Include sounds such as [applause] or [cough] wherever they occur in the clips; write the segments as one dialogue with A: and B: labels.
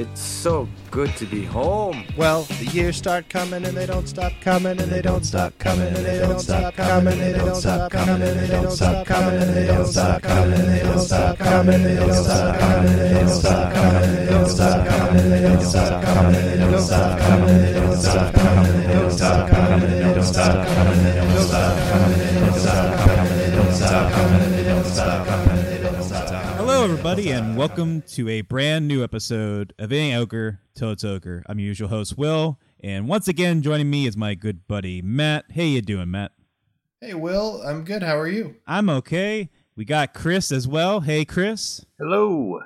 A: It's so good to be home.
B: Well, the years start coming and they don't stop coming and they don't stop coming and they don't stop coming and they don't stop coming and they don't stop coming and they don't stop coming and they don't stop coming and they don't stop coming and they don't stop coming and they don't stop coming and they don't stop coming and they don't stop coming and they don't stop coming and they don't stop coming and they don't stop coming and they don't stop coming and they don't stop coming and they don't stop coming and they don't stop coming
C: Hello, everybody, and welcome to a brand new episode of Any Ogre Till It's Ogre. I'm your usual host, Will, and once again, joining me is my good buddy Matt. Hey, you doing, Matt?
D: Hey, Will, I'm good. How are you?
C: I'm okay. We got Chris as well. Hey, Chris,
A: Hello.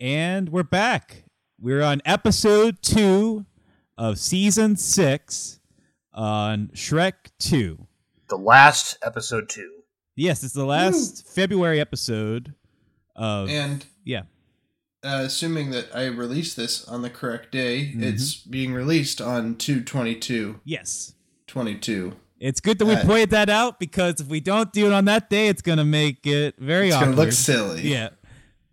C: and we're back. We're on episode two of season six on Shrek Two.
E: the last episode two.
C: Yes, it's the last February episode of
D: And
C: yeah.
D: uh, assuming that I release this on the correct day,
C: Mm-hmm.
D: it's being released on 222
C: Yes.
D: 22.
C: It's good that we
D: Uh,
C: pointed that out because if we don't do it on that day, it's gonna make it very
D: It's
C: awkward.
D: going to look silly.
C: Yeah,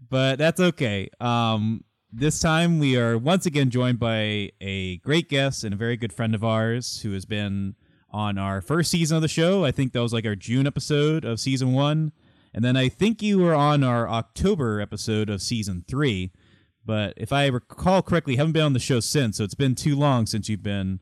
C: but that's okay. Um, this time we are once again joined by a great guest and a very good friend of ours who has been on our first season of the show. I think that was like our June episode of season one, and then I think you were on our October episode of season three. But if I recall correctly, you haven't been on the show since, so it's been too long since you've been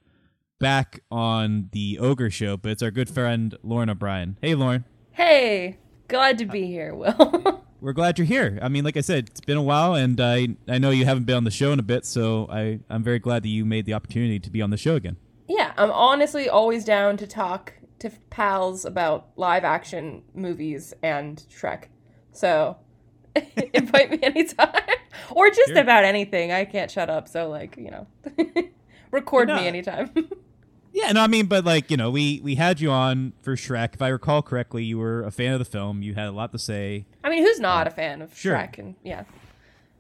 C: back on the Ogre show. But it's our good friend Lauren O'Brien. Hey, Lauren.
F: Hey, glad to be here, Will. [laughs]
C: we're glad you're here. I mean, like I said, it's been a while, and I I know you haven't been on the show in a bit, so I I'm very glad that you made the opportunity to be on the show again.
F: yeah, I'm honestly always down to talk to pals about live action movies and Shrek. So [laughs] invite me [laughs] anytime. or just about anything. I can't shut up, so like, you know. [laughs] record me anytime.
C: Yeah, no, I mean, but like you know, we we had you on for Shrek. If I recall correctly, you were a fan of the film. You had a lot to say.
F: I mean, who's not a fan of
C: Sure.
F: Shrek and yeah.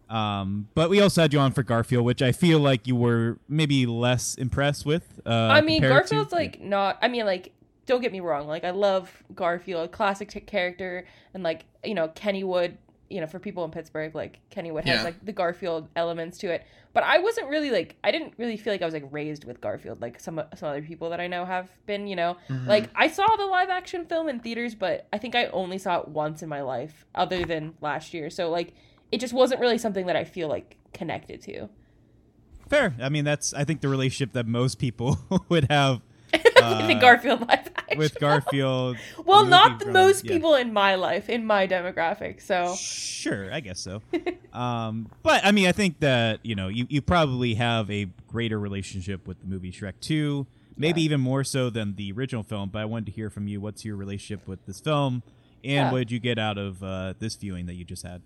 C: Um, but we also had you on for Garfield, which I feel like you were maybe less impressed with. Uh,
F: I mean,
C: compared to-
F: Garfield's like not. I mean, like, don't get me wrong. Like, I love Garfield, classic t- character, and like, you know, Kennywood. You know, for people in Pittsburgh, like Kennywood has like the Garfield elements to it. But I wasn't really like. I didn't really feel like I was like raised with Garfield, like some some other people that I know have been. You know, mm-hmm. like I saw the live action film in theaters, but I think I only saw it once in my life, other than last year. So like, it just wasn't really something that I feel like connected to.
C: fair. I mean, that's I think the relationship that most people [laughs] would have [laughs]
F: the Garfield live action.
C: Uh, with [laughs] Garfield.
F: Well, not the
C: from-
F: most
C: yeah.
F: people in my life, in my demographic. So
C: Sure, I guess so. [laughs] um, but I mean, I think that you know you, you probably have a greater relationship with the movie Shrek Two, maybe
F: Yeah.
C: even more so than the original film. But I wanted to hear from you. What's your relationship with this film, and
F: Yeah.
C: what did you get out of uh, this viewing that you just had?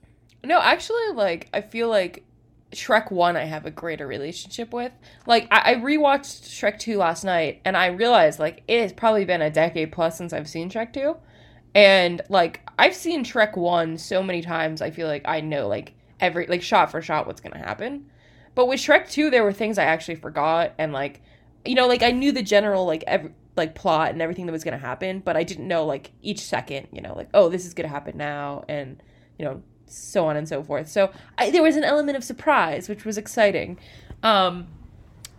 F: no, actually, like I feel like Shrek One, I have a greater relationship with. Like I, I rewatched Shrek Two last night, and I realized like it has probably been a decade plus since I've seen Shrek Two, and like I've seen Shrek One so many times. I feel like I know like every like shot for shot what's gonna happen. But with Shrek 2, there were things I actually forgot and like you know, like I knew the general like every like plot and everything that was to happen, but I didn't know like each second, you know, like oh, this is to happen now and you know, so on and so forth. So, I, there was an element of surprise, which was exciting. Um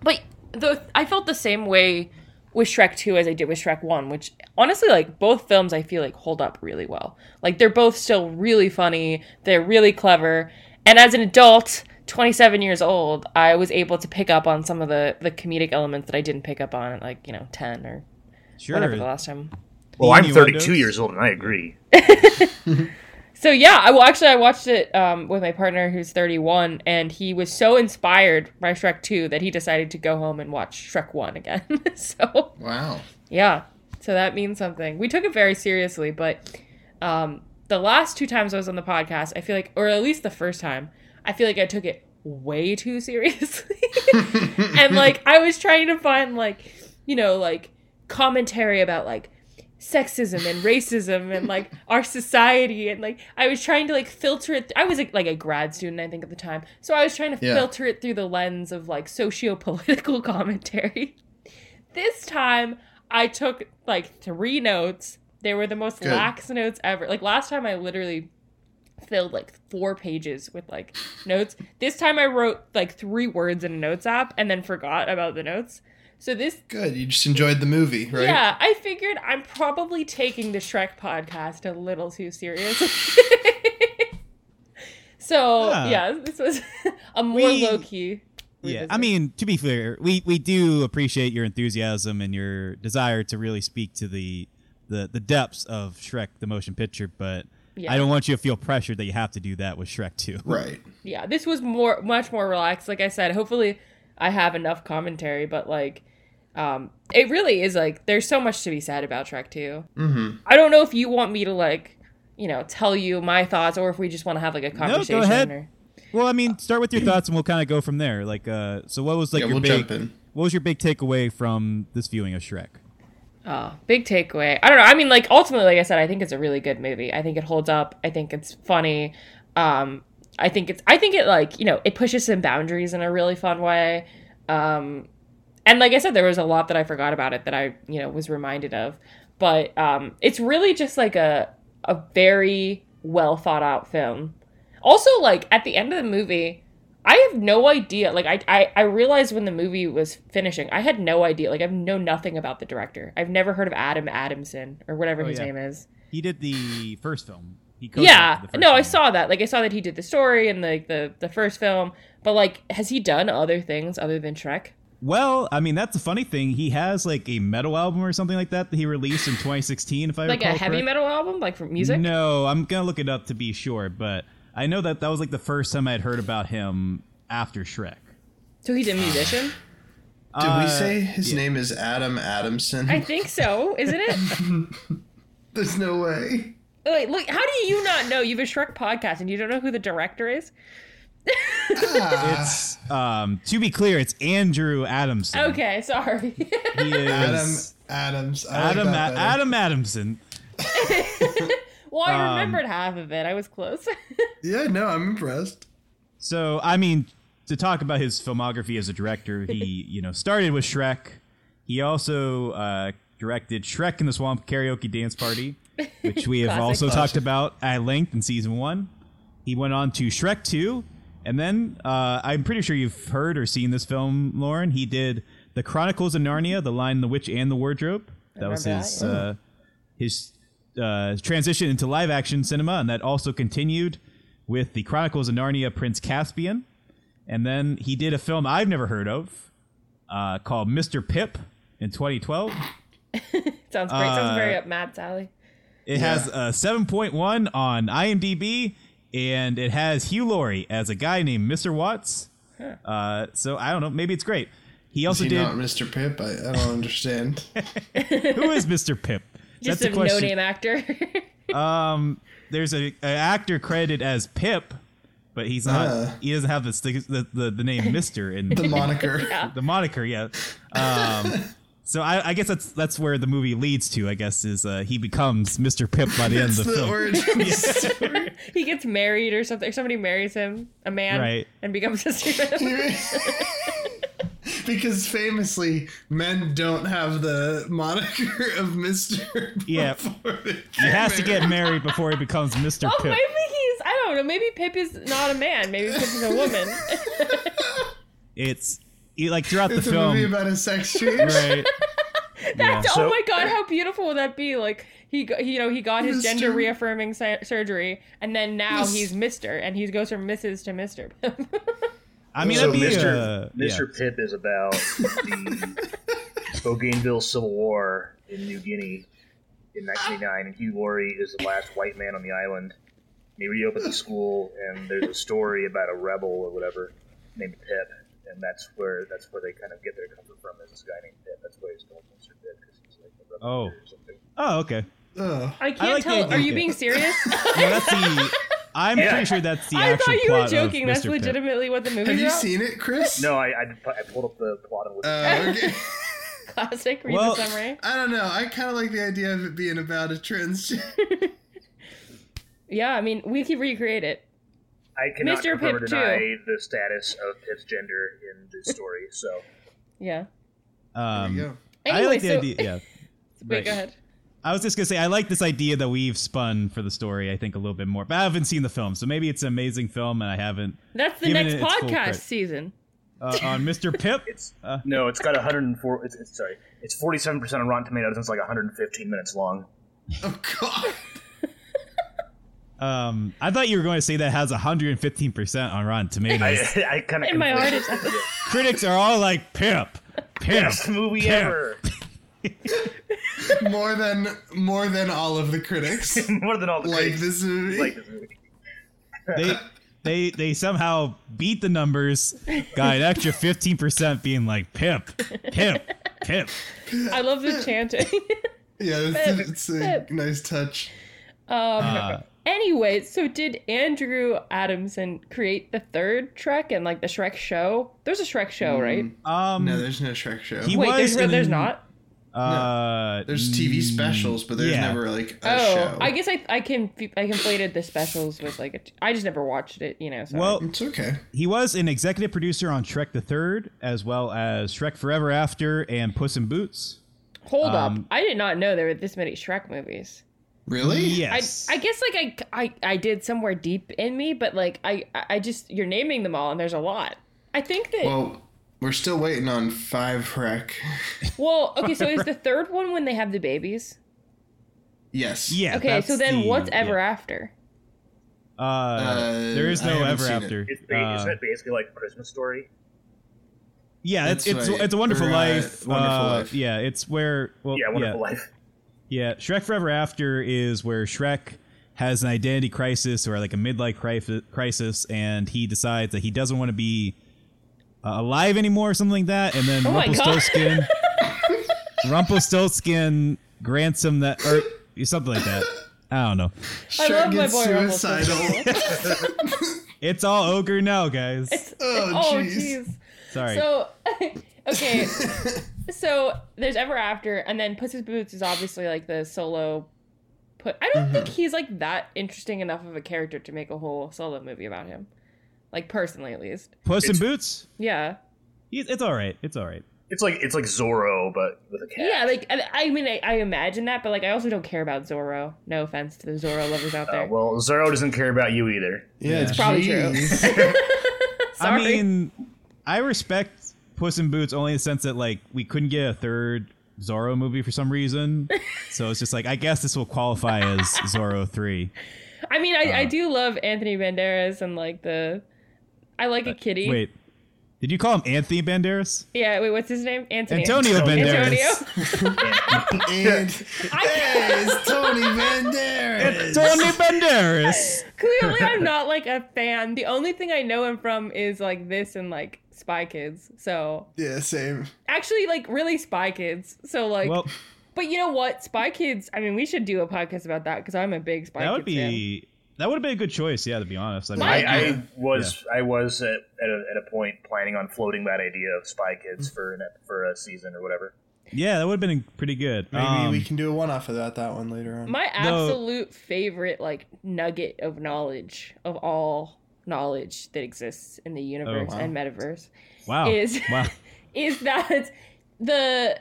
F: but the I felt the same way with Shrek 2 as I did with Shrek 1, which honestly like both films I feel like hold up really well. Like they're both still really funny, they're really clever, and as an adult, 27 years old, I was able to pick up on some of the the comedic elements that I didn't pick up on at like, you know, 10 or
C: Sure.
F: whatever the last time.
E: Well, I'm
C: Innuendos?
E: 32 years old and I agree. [laughs] [laughs]
F: So yeah, I well actually I watched it um, with my partner who's 31, and he was so inspired by Shrek 2 that he decided to go home and watch Shrek 1 again. [laughs] so
D: Wow.
F: yeah, so that means something. We took it very seriously, but um, the last two times I was on the podcast, I feel like, or at least the first time, I feel like I took it way too seriously, [laughs] and like I was trying to find like, you know, like commentary about like sexism and racism and like [laughs] our society and like I was trying to like filter it. I was like, like a grad student, I think, at the time, so I was trying to
D: Yeah.
F: filter it through the lens of like socio-political [laughs] commentary. This time, I took like three notes. They were the most
D: Good.
F: lax notes ever. Like last time, I literally filled like four pages with like notes. This time I wrote like three words in a notes app and then forgot about the notes. So this
D: Good. You just enjoyed the movie, right?
F: yeah, I figured I'm probably taking the Shrek podcast a little too serious. [laughs] so
C: Yeah.
F: yeah, this was [laughs] a more
C: We-
F: low key.
C: Yeah, I mean, to be fair, we we do appreciate your enthusiasm and your desire to really speak to the the the depths of Shrek the motion picture, but
F: Yeah.
C: I don't want you to feel pressured that you have to do that with Shrek 2. [laughs]
D: Right.
F: yeah, this was more much more relaxed. Like I said, hopefully I have enough commentary, but like um it really is like there's so much to be said about Shrek 2.
D: Mm-hmm.
F: I don't know if you want me to like, you know, tell you my thoughts or if we just want to have like a conversation No, go
C: ahead.
F: or
C: Well, I mean, start with your thoughts and we'll kind of go from there. Like uh so what was like
D: yeah,
C: your
D: we'll
C: big
D: jump in.
C: what was your big takeaway from this viewing of Shrek?
F: Oh, big takeaway. I don't know. I mean, like ultimately, like I said, I think it's a really good movie. I think it holds up. I think it's funny. Um, I think it's. I think it like you know it pushes some boundaries in a really fun way. Um, and like I said, there was a lot that I forgot about it that I you know was reminded of. But um, it's really just like a a very well thought out film. Also, like at the end of the movie, I have no idea. Like I, I, I realized when the movie was finishing, I had no idea. Like I've know nothing about the director. I've never heard of Adam Adamson or whatever
C: Oh,
F: his
C: yeah.
F: name is.
C: He did the first film. He
F: Yeah,
C: the
F: no, I saw that. Like I saw that he did the story and like the, the first film. But like, has he done other things other than Shrek?
C: Well, I mean, that's the funny thing. He has like a metal album or something like that that he released in 2016 if I
F: Like a heavy
C: correct.
F: metal album, like for music?
C: No, I'm gonna look it up to be sure, but I know that that was like the first time I'd heard about him after Shrek.
F: So he's a musician.
D: Did
C: Uh,
D: we say his
C: yeah.
D: name is Adam Adamson?
F: I think so, isn't it? [laughs]
D: There's no way.
F: Wait, look, how do you not know? You have a Shrek podcast and you don't know who the director is?
D: Ah,
C: It's um to be clear, it's Andrew Adamson.
F: Okay, sorry.
C: He [laughs] is
D: Adam Adams. I like
C: Adam
D: that
C: A- Adam Adamson. [laughs]
F: well, I
C: Um,
F: remembered half of it. I was close. [laughs]
D: Yeah, no, I'm impressed.
C: So I mean, to talk about his filmography as a director, he you know started with Shrek. He also uh, directed Shrek in the Swamp Karaoke Dance Party, which we have also talked about at length in season one. He went on to Shrek two, and then uh, I'm pretty sure you've heard or seen this film, Lauren. He did the Chronicles of Narnia, The Lion, the Witch, and the Wardrobe. That was his
F: that,
C: uh, his uh, transition into live action cinema, and that also continued with the Chronicles of Narnia, Prince Caspian. And then he did a film I've never heard of uh, called Mr. Pip in 2012. [laughs]
F: Sounds great. Sounds
C: Uh,
F: very up Matt Sally.
C: It
D: Yeah.
C: has a 7.1 on IMDb, and it has Hugh Laurie as a guy named Mr. Watts. Uh, so I don't know. Maybe it's great. He
D: Is
C: also
D: he
C: did.
D: not Mr. Pip? I, I don't understand. [laughs] [laughs]
C: Who is Mr. Pip?
F: Just
C: That's
F: a
C: a
F: no name actor. [laughs]
C: Um, there's a, a actor credited as Pip, but he's not.
D: Uh.
C: he doesn't have the, the the the name Mister in
D: the moniker.
C: the moniker. Yeah. Um, so I, I guess that's that's where the movie leads to. I guess is uh, he becomes Mister Pip by the end of the,
D: the
C: film.
D: origin [laughs] story.
F: he gets married or something. Somebody marries him, a man,
C: Right.
F: and becomes a superhero. [laughs]
D: because famously, men don't have the moniker of Mister.
C: Yeah. He has to get married before he becomes Mister
F: oh,
C: Pip.
F: maybe he's. I don't know. Maybe Pip is not a man. Maybe Pip is a woman.
C: It's he, like throughout
D: It's
C: the
D: a
C: film,
D: movie about a sex [laughs] change.
C: right? [laughs]
F: That's,
E: So-
F: oh my god, how beautiful would that be? Like he, got, you know, he got his
D: Mr.
F: gender reaffirming sur- surgery, and then now
D: Miss-
F: he's Mister, and he goes from Mrs. to Mister. [laughs]
C: I mean,
E: so
C: that'd be
E: Mr.
C: uh,
E: Mr. Pip is about the Bougainville Civil War in New Guinea in 1989, and Hugh Laurie is the last white man on the island. And he reopens the school, and there's a story about a rebel or whatever named Pip, and that's where that's where they kind of get their comfort from. Is this guy named Pip? That's why he's called Mr. Pip because he's like a rebel
C: Oh.
E: or something.
C: Yeah. Oh, okay.
D: Ugh.
F: I can't
C: like
F: tell.
C: idea.
F: Are you being serious? [laughs]
C: No, that's the. I'm
E: Yeah.
C: pretty sure that's the actual movie.
F: I
C: actual
F: thought you were
C: plot of
F: joking. That's
C: Mr. Pip.
F: legitimately what the movie's
D: Have you
F: about.
D: seen it, Chris?
E: No, I, I, I pulled up the plot and looked
D: Uh, okay. [laughs] [laughs]
F: Classic. Read
C: Well-
F: the summary.
D: I don't know. I kind of like the idea of it being about a transgender.
F: Yeah, I mean, we can recreate it.
E: I cannot
F: Mr.
E: confirm or
F: Pip
E: deny the status of Pip's gender in the story. So
F: Yeah.
C: Um,
D: there you go.
C: I like the
F: so
C: idea. Yeah. [laughs]
F: wait,
C: Right.
F: go ahead.
C: I was just gonna say I like this idea that we've spun for the story. I think a little bit more, but I haven't seen the film, so maybe it's an amazing film, and I haven't
F: That's the next
C: it
F: podcast season.
C: uh, on Mr. [laughs] Pip.
E: It's
C: Uh.
E: no, it's got 104. It's, it's sorry, it's 47 percent on Rotten Tomatoes. and It's like 115 minutes long.
D: Oh god.
C: Um, I thought you were going to say that has 115 percent on Rotten Tomatoes. [laughs]
E: I, I kind of
F: In my artist. [laughs]
C: Critics are all like Pip, Pip.
E: best movie
C: Pip.
E: ever. [laughs]
D: More than more than all of the critics
E: More than all the
D: like
E: critics
D: this movie.
E: like this movie.
C: They they they somehow beat the numbers. Got an extra 15 percent being like Pip, Pip, Pip.
F: I love the chanting.
D: yeah, it's,
F: Pip,
D: it's a
F: Pip.
D: nice touch.
F: um,
C: Uh,
F: anyway, so did Andrew Adamson create the third Shrek and like the Shrek show? There's a Shrek show, right?
C: um,
D: No, there's no Shrek show.
C: he
F: Wait,
C: was
F: there's, there's not.
C: Uh,
D: there's TV specials, but there's
C: yeah.
D: never like a
F: Oh,
D: show.
F: I guess I I can I conflated the specials with like a t- I just never watched it, you know. So
C: Well,
D: It's okay.
C: he was an executive producer on Shrek the Third, as well as Shrek Forever After and Puss in Boots.
F: hold
C: um,
F: up, I did not know there were this many Shrek movies.
D: Really?
F: I,
C: Yes,
F: I guess like I, I I did somewhere deep in me, but like I I just you're naming them all and there's a lot. I think that well,
D: Well, we're still waiting on five rec. [laughs]
F: Well, okay, so is the third one when they have the babies?
D: Yes.
C: yeah.
F: Okay, so then
C: the-
F: what's ever
C: yeah.
F: after?
C: Uh, there is no ever
D: seen it.
C: after.
E: It's ba-
C: Uh,
E: isn't it basically like a Christmas story?
C: yeah, it's
D: That's
C: it's
D: right.
C: it's a wonderful
D: Or, uh,
C: life.
D: Wonderful
C: Uh,
D: Life.
C: Yeah, it's where well
E: Yeah, Wonderful
C: yeah,
E: Life.
C: Yeah, Shrek Forever After is where Shrek has an identity crisis or like a midlife cri- crisis, and he decides that he doesn't want to be uh, alive anymore or something like that. And then
F: Oh.
C: Rumpelstiltskin, [laughs] [laughs] Rumpelstiltskin grants him that, or something like that. I don't know.
F: I love my
D: gets
F: boy
D: suicidal. [laughs]
C: It's all ogre now, guys.
D: oh,
F: oh
D: jeez.
F: Jeez.
C: Sorry.
F: So [laughs] okay, so there's ever after, and then Puss in Boots is obviously like the solo. Put I don't think he's like that interesting enough of a character to make a whole solo movie about him. Like personally, at least.
C: Puss in Boots.
F: Yeah.
C: He's, it's all right. It's all right.
E: It's like it's like Zorro, but with a cat.
F: Yeah, like I, I mean, I, I imagine that, but like I also don't care about Zorro. No offense to the Zorro lovers out
E: Uh,
F: there.
E: well, Zorro doesn't care about you either.
D: Yeah,
C: It's
F: probably true.
D: jeez. [laughs]
C: I
F: Sorry.
C: mean, I respect Puss in Boots only in the sense that like we couldn't get a third Zorro movie for some reason, so it's just like I guess this will qualify as [laughs] Zorro three.
F: I mean, I,
C: uh,
F: I do love Anthony Banderas and like the. I like a kitty.
C: Uh, Wait, did you call him Anthony Banderas?
F: Yeah. Wait. What's his name? Anthony.
C: Antonio Banderas.
F: Antonio. [laughs]
D: and
F: I,
D: hey, it's Tony Banderas.
C: Tony Banderas.
F: clearly, I'm not like a fan. The only thing I know him from is like this and like Spy Kids. So
D: Yeah, same.
F: actually, like really Spy Kids. So like,
C: Well,
F: but you know what? Spy Kids. I mean, we should do a podcast about that because I'm a big Spy
C: that would
F: Kids fan.
C: be that would have been a good choice. Yeah, to be honest. I mean,
F: My-
E: I, I was I was at, at, a, at a point planning on floating that idea of Spy Kids for an, for a season or whatever.
C: yeah, that would have been pretty good.
D: Maybe
C: Um,
D: we can do a one-off about that that one later on.
F: My
C: No.
F: absolute favorite like nugget of knowledge of all knowledge that exists in the oh, universe
C: wow.
F: and metaverse
C: Wow.
F: is- [laughs]
C: wow. [laughs]
F: is that the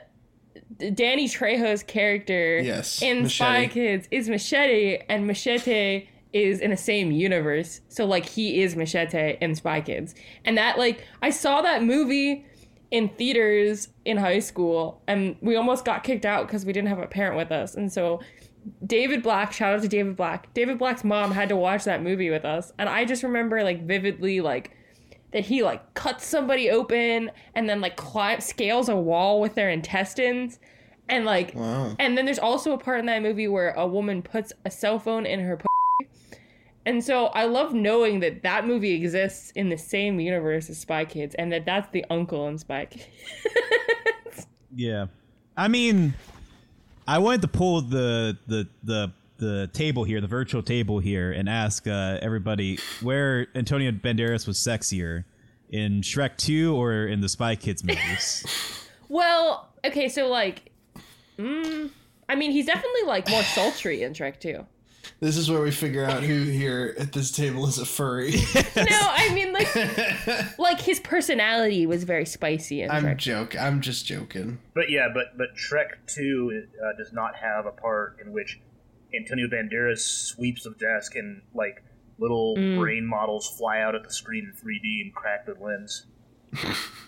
F: Danny Trejo's character
D: Yes,
F: in Spy Kids is Machete and Machete is in the same universe. So like he is Machete in Spy Kids. And that like I saw that movie in theaters in high school and we almost got kicked out because we didn't have a parent with us. And so David Black, shout out to David Black. David Black's mom had to watch that movie with us. And I just remember like vividly like that he like cuts somebody open and then like climb scales a wall with their intestines and like
D: Wow.
F: and then there's also a part in that movie where a woman puts a cell phone in her pussy. and so i love knowing that that movie exists in the same universe as spy kids and that that's the uncle in spy kids [laughs]
C: Yeah, I mean, I wanted to pull the the the the table here, the virtual table here, and ask uh, everybody where Antonio Banderas was sexier in Shrek Two or in the Spy Kids [laughs] movies.
F: well okay so like mm, i mean he's definitely like more sultry in shrek 2
D: This is where we figure out who here at this table is a furry. [laughs]
F: no, I mean like [laughs] like his personality was very spicy in
D: I'm
F: Shrek.
D: joke. I'm just joking.
E: But yeah, but but Shrek Two uh, does not have a part in which Antonio Banderas sweeps the desk and like little
F: Mm.
E: brain models fly out at the screen in 3D and crack the lens.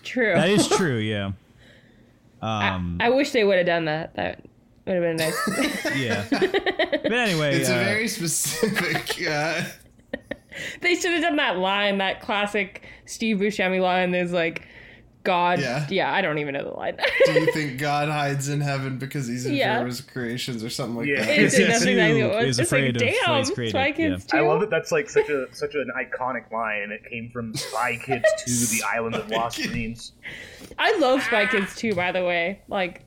F: True.
C: That is true. Yeah.
F: I,
C: Um.
F: I wish they would have done that. That would have been nice. [laughs]
C: yeah. [laughs] But anyway,
D: It's a
C: uh,
D: very specific. Uh,
F: they should have done that line, that classic Steve Buscemi line. There's like, God,
D: Yeah.
F: yeah, I don't even know the line.
D: do you think [laughs] God hides in heaven because he's in
F: Yeah.
D: fear of his creations or something like
E: Yeah.
D: that?
F: It's,
C: Yes,
F: that's
C: yes.
F: exactly
C: Who
F: what it
C: is
F: was. It's
C: afraid
F: like,
C: of
F: damn,
C: what he's created?
F: Spy Kids
E: I
F: too.
E: love that that's like such a such an iconic line, and it came from Spy Kids to the Island of Lost Dreams.
F: I love Spy Kids too, by the way. Like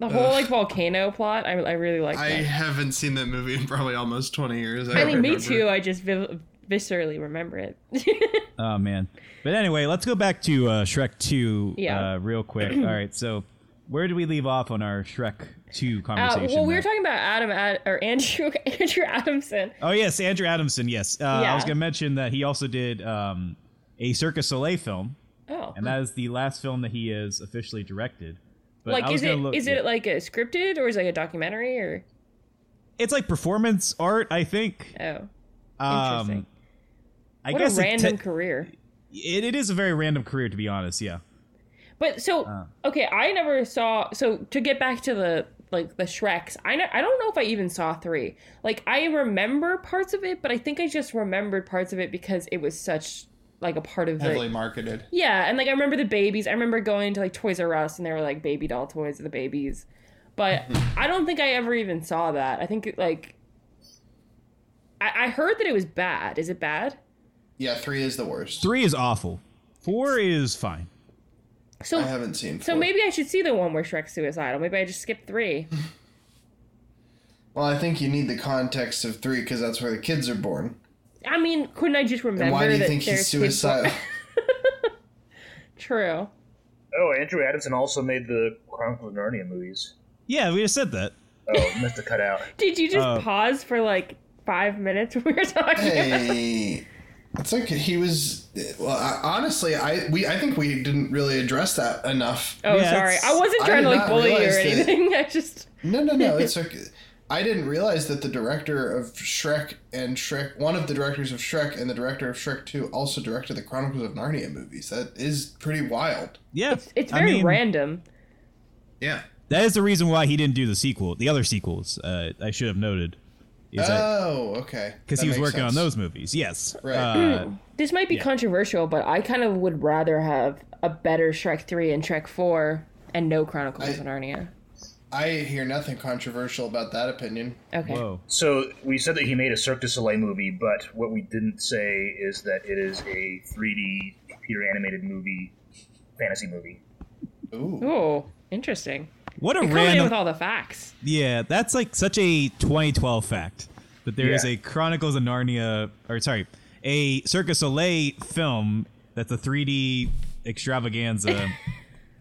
F: the whole like volcano plot. I, I really like
D: I
F: that.
D: haven't seen that movie in probably almost 20 years.
F: I mean, me
D: remember.
F: too. I just viv- viscerally remember it. [laughs]
C: Oh man. But anyway, let's go back to uh, Shrek Two.
F: Yeah.
C: Uh, real quick. [clears throat] All right. So, where did we leave off on our Shrek Two
F: Uh,
C: conversation?
F: well, we were talking about Adam Ad- or Andrew [laughs] Andrew Adamson.
C: Oh yes, Andrew Adamson. Yes. Uh, I was gonna mention that he also did um, a Cirque du Soleil film,
F: Oh,
C: and that is the last film that he has officially directed. But
F: like is it
C: look,
F: is it like a scripted or is it like a documentary or
C: It's like performance art, I think.
F: oh
C: Um,
F: interesting?
C: I
F: what
C: guess
F: a random
C: te-
F: career.
C: it, it is a very random career, to be honest. Yeah.
F: But so
C: Uh.
F: okay, I never saw. So to get back to the like the Shreks, I ne- I don't know if I even saw three. Like I remember parts of it, but I think I just remembered parts of it because it was such like a part of
D: Heavily
F: the
D: marketed.
F: yeah. And like I remember the babies. I remember going to like Toys R Us and there were like baby doll toys of the babies. But [laughs] I don't think I ever even saw that. I think like I, I heard that it was bad. Is it bad?
D: Yeah, three is the worst.
C: Three is awful. Four is fine.
F: So
D: I haven't seen.
F: so maybe I should see the one where Shrek's suicidal. Maybe I just skipped three. [laughs]
D: Well, I think you need the context of three because that's where the kids are born.
F: I mean, couldn't I just remember
D: And why do you
F: that
D: think
F: there's
D: he's
F: kids
D: suicidal? [laughs]
F: True.
E: Oh, Andrew Adamson also made the Chronicles of Narnia movies.
C: Yeah, we just said that.
E: Oh, missed a cut out. [laughs]
F: Did you just
C: Uh,
F: pause for like five minutes when we were talking? about
D: hey, it's like He was. Well, I, honestly, I we I think we didn't really address that enough.
F: Oh,
C: Yeah,
F: sorry. I wasn't
D: I
F: trying to like bully you or
D: realize that-
F: anything. [laughs] I just
D: No, no, no. It's okay. I didn't realize that the director of Shrek and Shrek, one of the directors of Shrek and the director of Shrek Two, also directed the Chronicles of Narnia movies. That is pretty wild.
C: Yeah.
F: it's
C: I
F: very
C: mean,
F: random.
D: Yeah.
C: That is the reason why he didn't do the sequel, the other sequels. Uh, I should have noted, is that
D: Oh, okay.
C: because he was
D: makes
C: working on those movies. Yes.
D: Right.
C: Uh, [clears throat]
F: This might be
C: Yeah.
F: controversial, but I kind of would rather have a better Shrek three and Shrek four and no Chronicles
D: I-
F: of Narnia.
D: I hear nothing controversial about that opinion.
F: Okay.
C: whoa.
E: So we said that he made a Cirque du Soleil movie, but what we didn't say is that it is a 3D computer animated movie, fantasy movie.
D: Ooh.
F: Oh, interesting.
C: What a
F: You're coming in
C: random.
F: with all the facts.
C: Yeah, that's like such a 2012 fact. That there is
E: Yeah.
C: a Chronicles of Narnia, or sorry, a Cirque du Soleil film that's a 3D extravaganza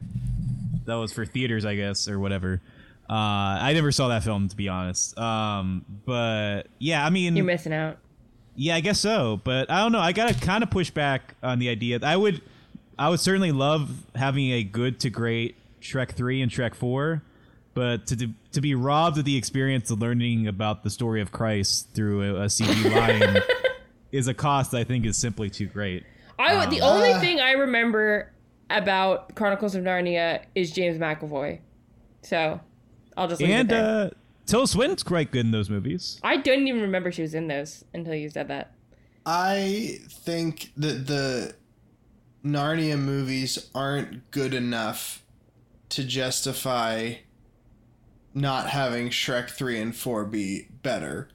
C: [laughs] that was for theaters, I guess, or whatever. Uh, I never saw that film to be honest. Um, but yeah, I mean,
F: You're missing out.
C: yeah, I guess so. But I don't know. I gotta kind of push back on the idea. I would, I would certainly love having a good to great Shrek three and Shrek four, but to to, to be robbed of the experience of learning about the story of Christ through a, a CD [laughs] line is a cost I think is simply too great.
F: I the only
D: Ah.
F: thing I remember about Chronicles of Narnia is James McAvoy. So I'll just leave it
C: And
F: there.
C: uh, Tilda Swinton's quite good in those movies.
F: I didn't even remember she was in those until you said that.
D: I think that the Narnia movies aren't good enough to justify not having Shrek 3 and 4 be better.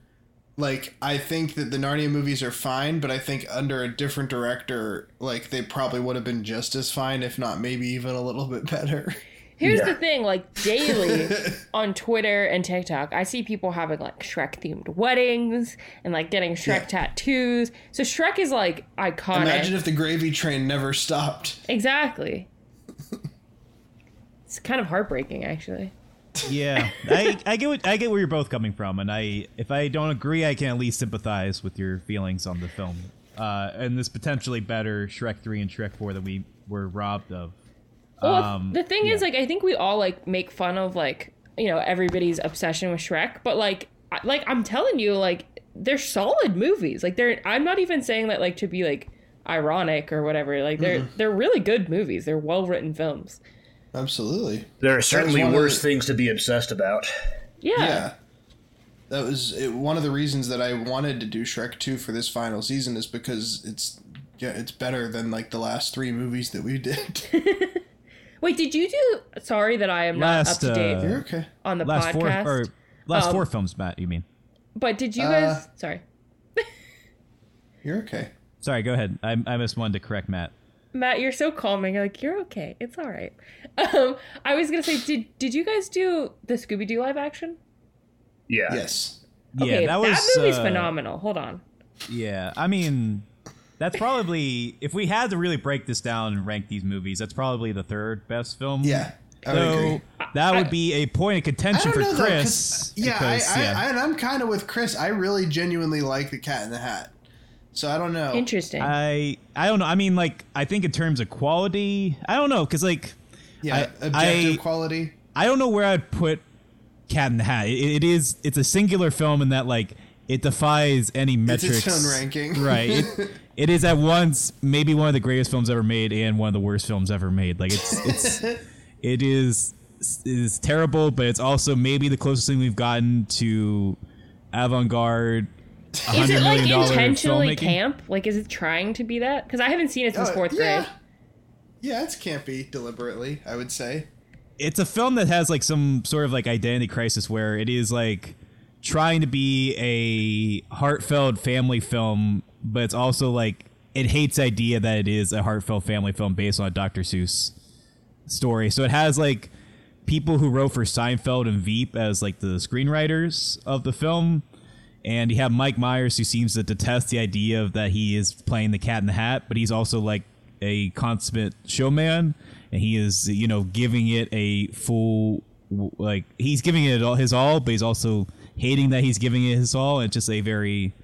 D: Like, I think that the Narnia movies are fine, but I think under a different director, like, they probably would have been just as fine, if not maybe even a little bit better. [laughs]
F: Here's
E: Yeah.
F: the thing, like daily [laughs] on Twitter and TikTok, I see people having like Shrek themed weddings and like getting Shrek
D: Yeah.
F: tattoos. So Shrek is like iconic.
D: Imagine if the gravy train never stopped.
F: exactly. it's kind of heartbreaking, actually.
C: Yeah, [laughs] I, I get what, I get where you're both coming from, and I if I don't agree, I can at least sympathize with your feelings on the film, uh, and this potentially better Shrek three and Shrek four that we were robbed of.
F: Well,
C: Um,
F: the thing is, like, I think we all like make fun of like you know everybody's obsession with Shrek, but like, I, like I'm telling you, like they're solid movies. Like they're, I'm not even saying that like to be like ironic or whatever. Like they're
C: Mm-hmm.
F: they're really good movies. They're well written films.
D: Absolutely.
E: There are certainly worse
D: the-
E: things to be obsessed about.
F: Yeah.
D: Yeah. That was it, one of the reasons that I wanted to do Shrek 2 for this final season is because it's yeah, it's better than like the last 3 movies that we did. [laughs]
F: Wait, did you do? Sorry that I am
C: Last,
F: not up to date
C: uh,
D: You're okay.
F: on the
C: last four
F: podcast.
C: or last
F: Um,
C: four films, Matt. You mean?
F: but did you
D: Uh,
F: guys? Sorry, [laughs]
D: You're okay.
C: Sorry, go ahead. I, I missed one to correct Matt.
F: Matt, you're so calming. Like you're okay. It's all right. [laughs] Um, I was gonna say, did did you guys do the Scooby Doo live action?
E: Yeah.
D: Yes.
F: Okay,
C: yeah, that was
F: movie's
C: uh,
F: phenomenal. Hold on.
C: Yeah, I mean, that's probably if we had to really break this down and rank these movies, that's probably the third best film.
D: Yeah. I would
C: So
D: agree.
C: that would
F: I-
C: be a point of contention for
D: know though, 'cause-
C: Chris.
D: yeah,
C: because,
D: I, I,
C: yeah.
D: I, and I'm kind of with Chris. I really genuinely like the Cat in the Hat. So I don't know.
F: Interesting.
C: I I don't know. I mean, like I think in terms of quality, I don't know because like
D: yeah,
C: I-
D: objective
C: I-
D: quality.
C: I don't know where I'd put Cat in the Hat. It, it is it's a singular film in that like it defies any
D: It's
C: metrics.
D: its own ranking.
C: right. [laughs] It, it is at once maybe one of the greatest films ever made and one of the worst films ever made. Like it's it's [laughs] it is it is terrible, but it's also maybe the closest thing we've gotten to avant-garde.
F: is it like
C: million
F: intentionally
C: filmmaking.
F: camp? Like, is it trying to be that? Because I haven't seen it since
D: Oh,
F: fourth
D: yeah.
F: grade.
D: Yeah, it's campy deliberately. I would say.
C: it's a film that has like some sort of like identity crisis where it is like trying to be a heartfelt family film, but it's also like it hates idea that it is a heartfelt family film based on a Dr. Seuss story. So it has like people who wrote for Seinfeld and Veep as like the screenwriters of the film. And you have Mike Myers who seems to detest the idea of that he is playing the cat in the hat, but he's also like a consummate showman and he is, you know, giving it a full like he's giving it all his all, but he's also hating that he's giving it his all. It's just a very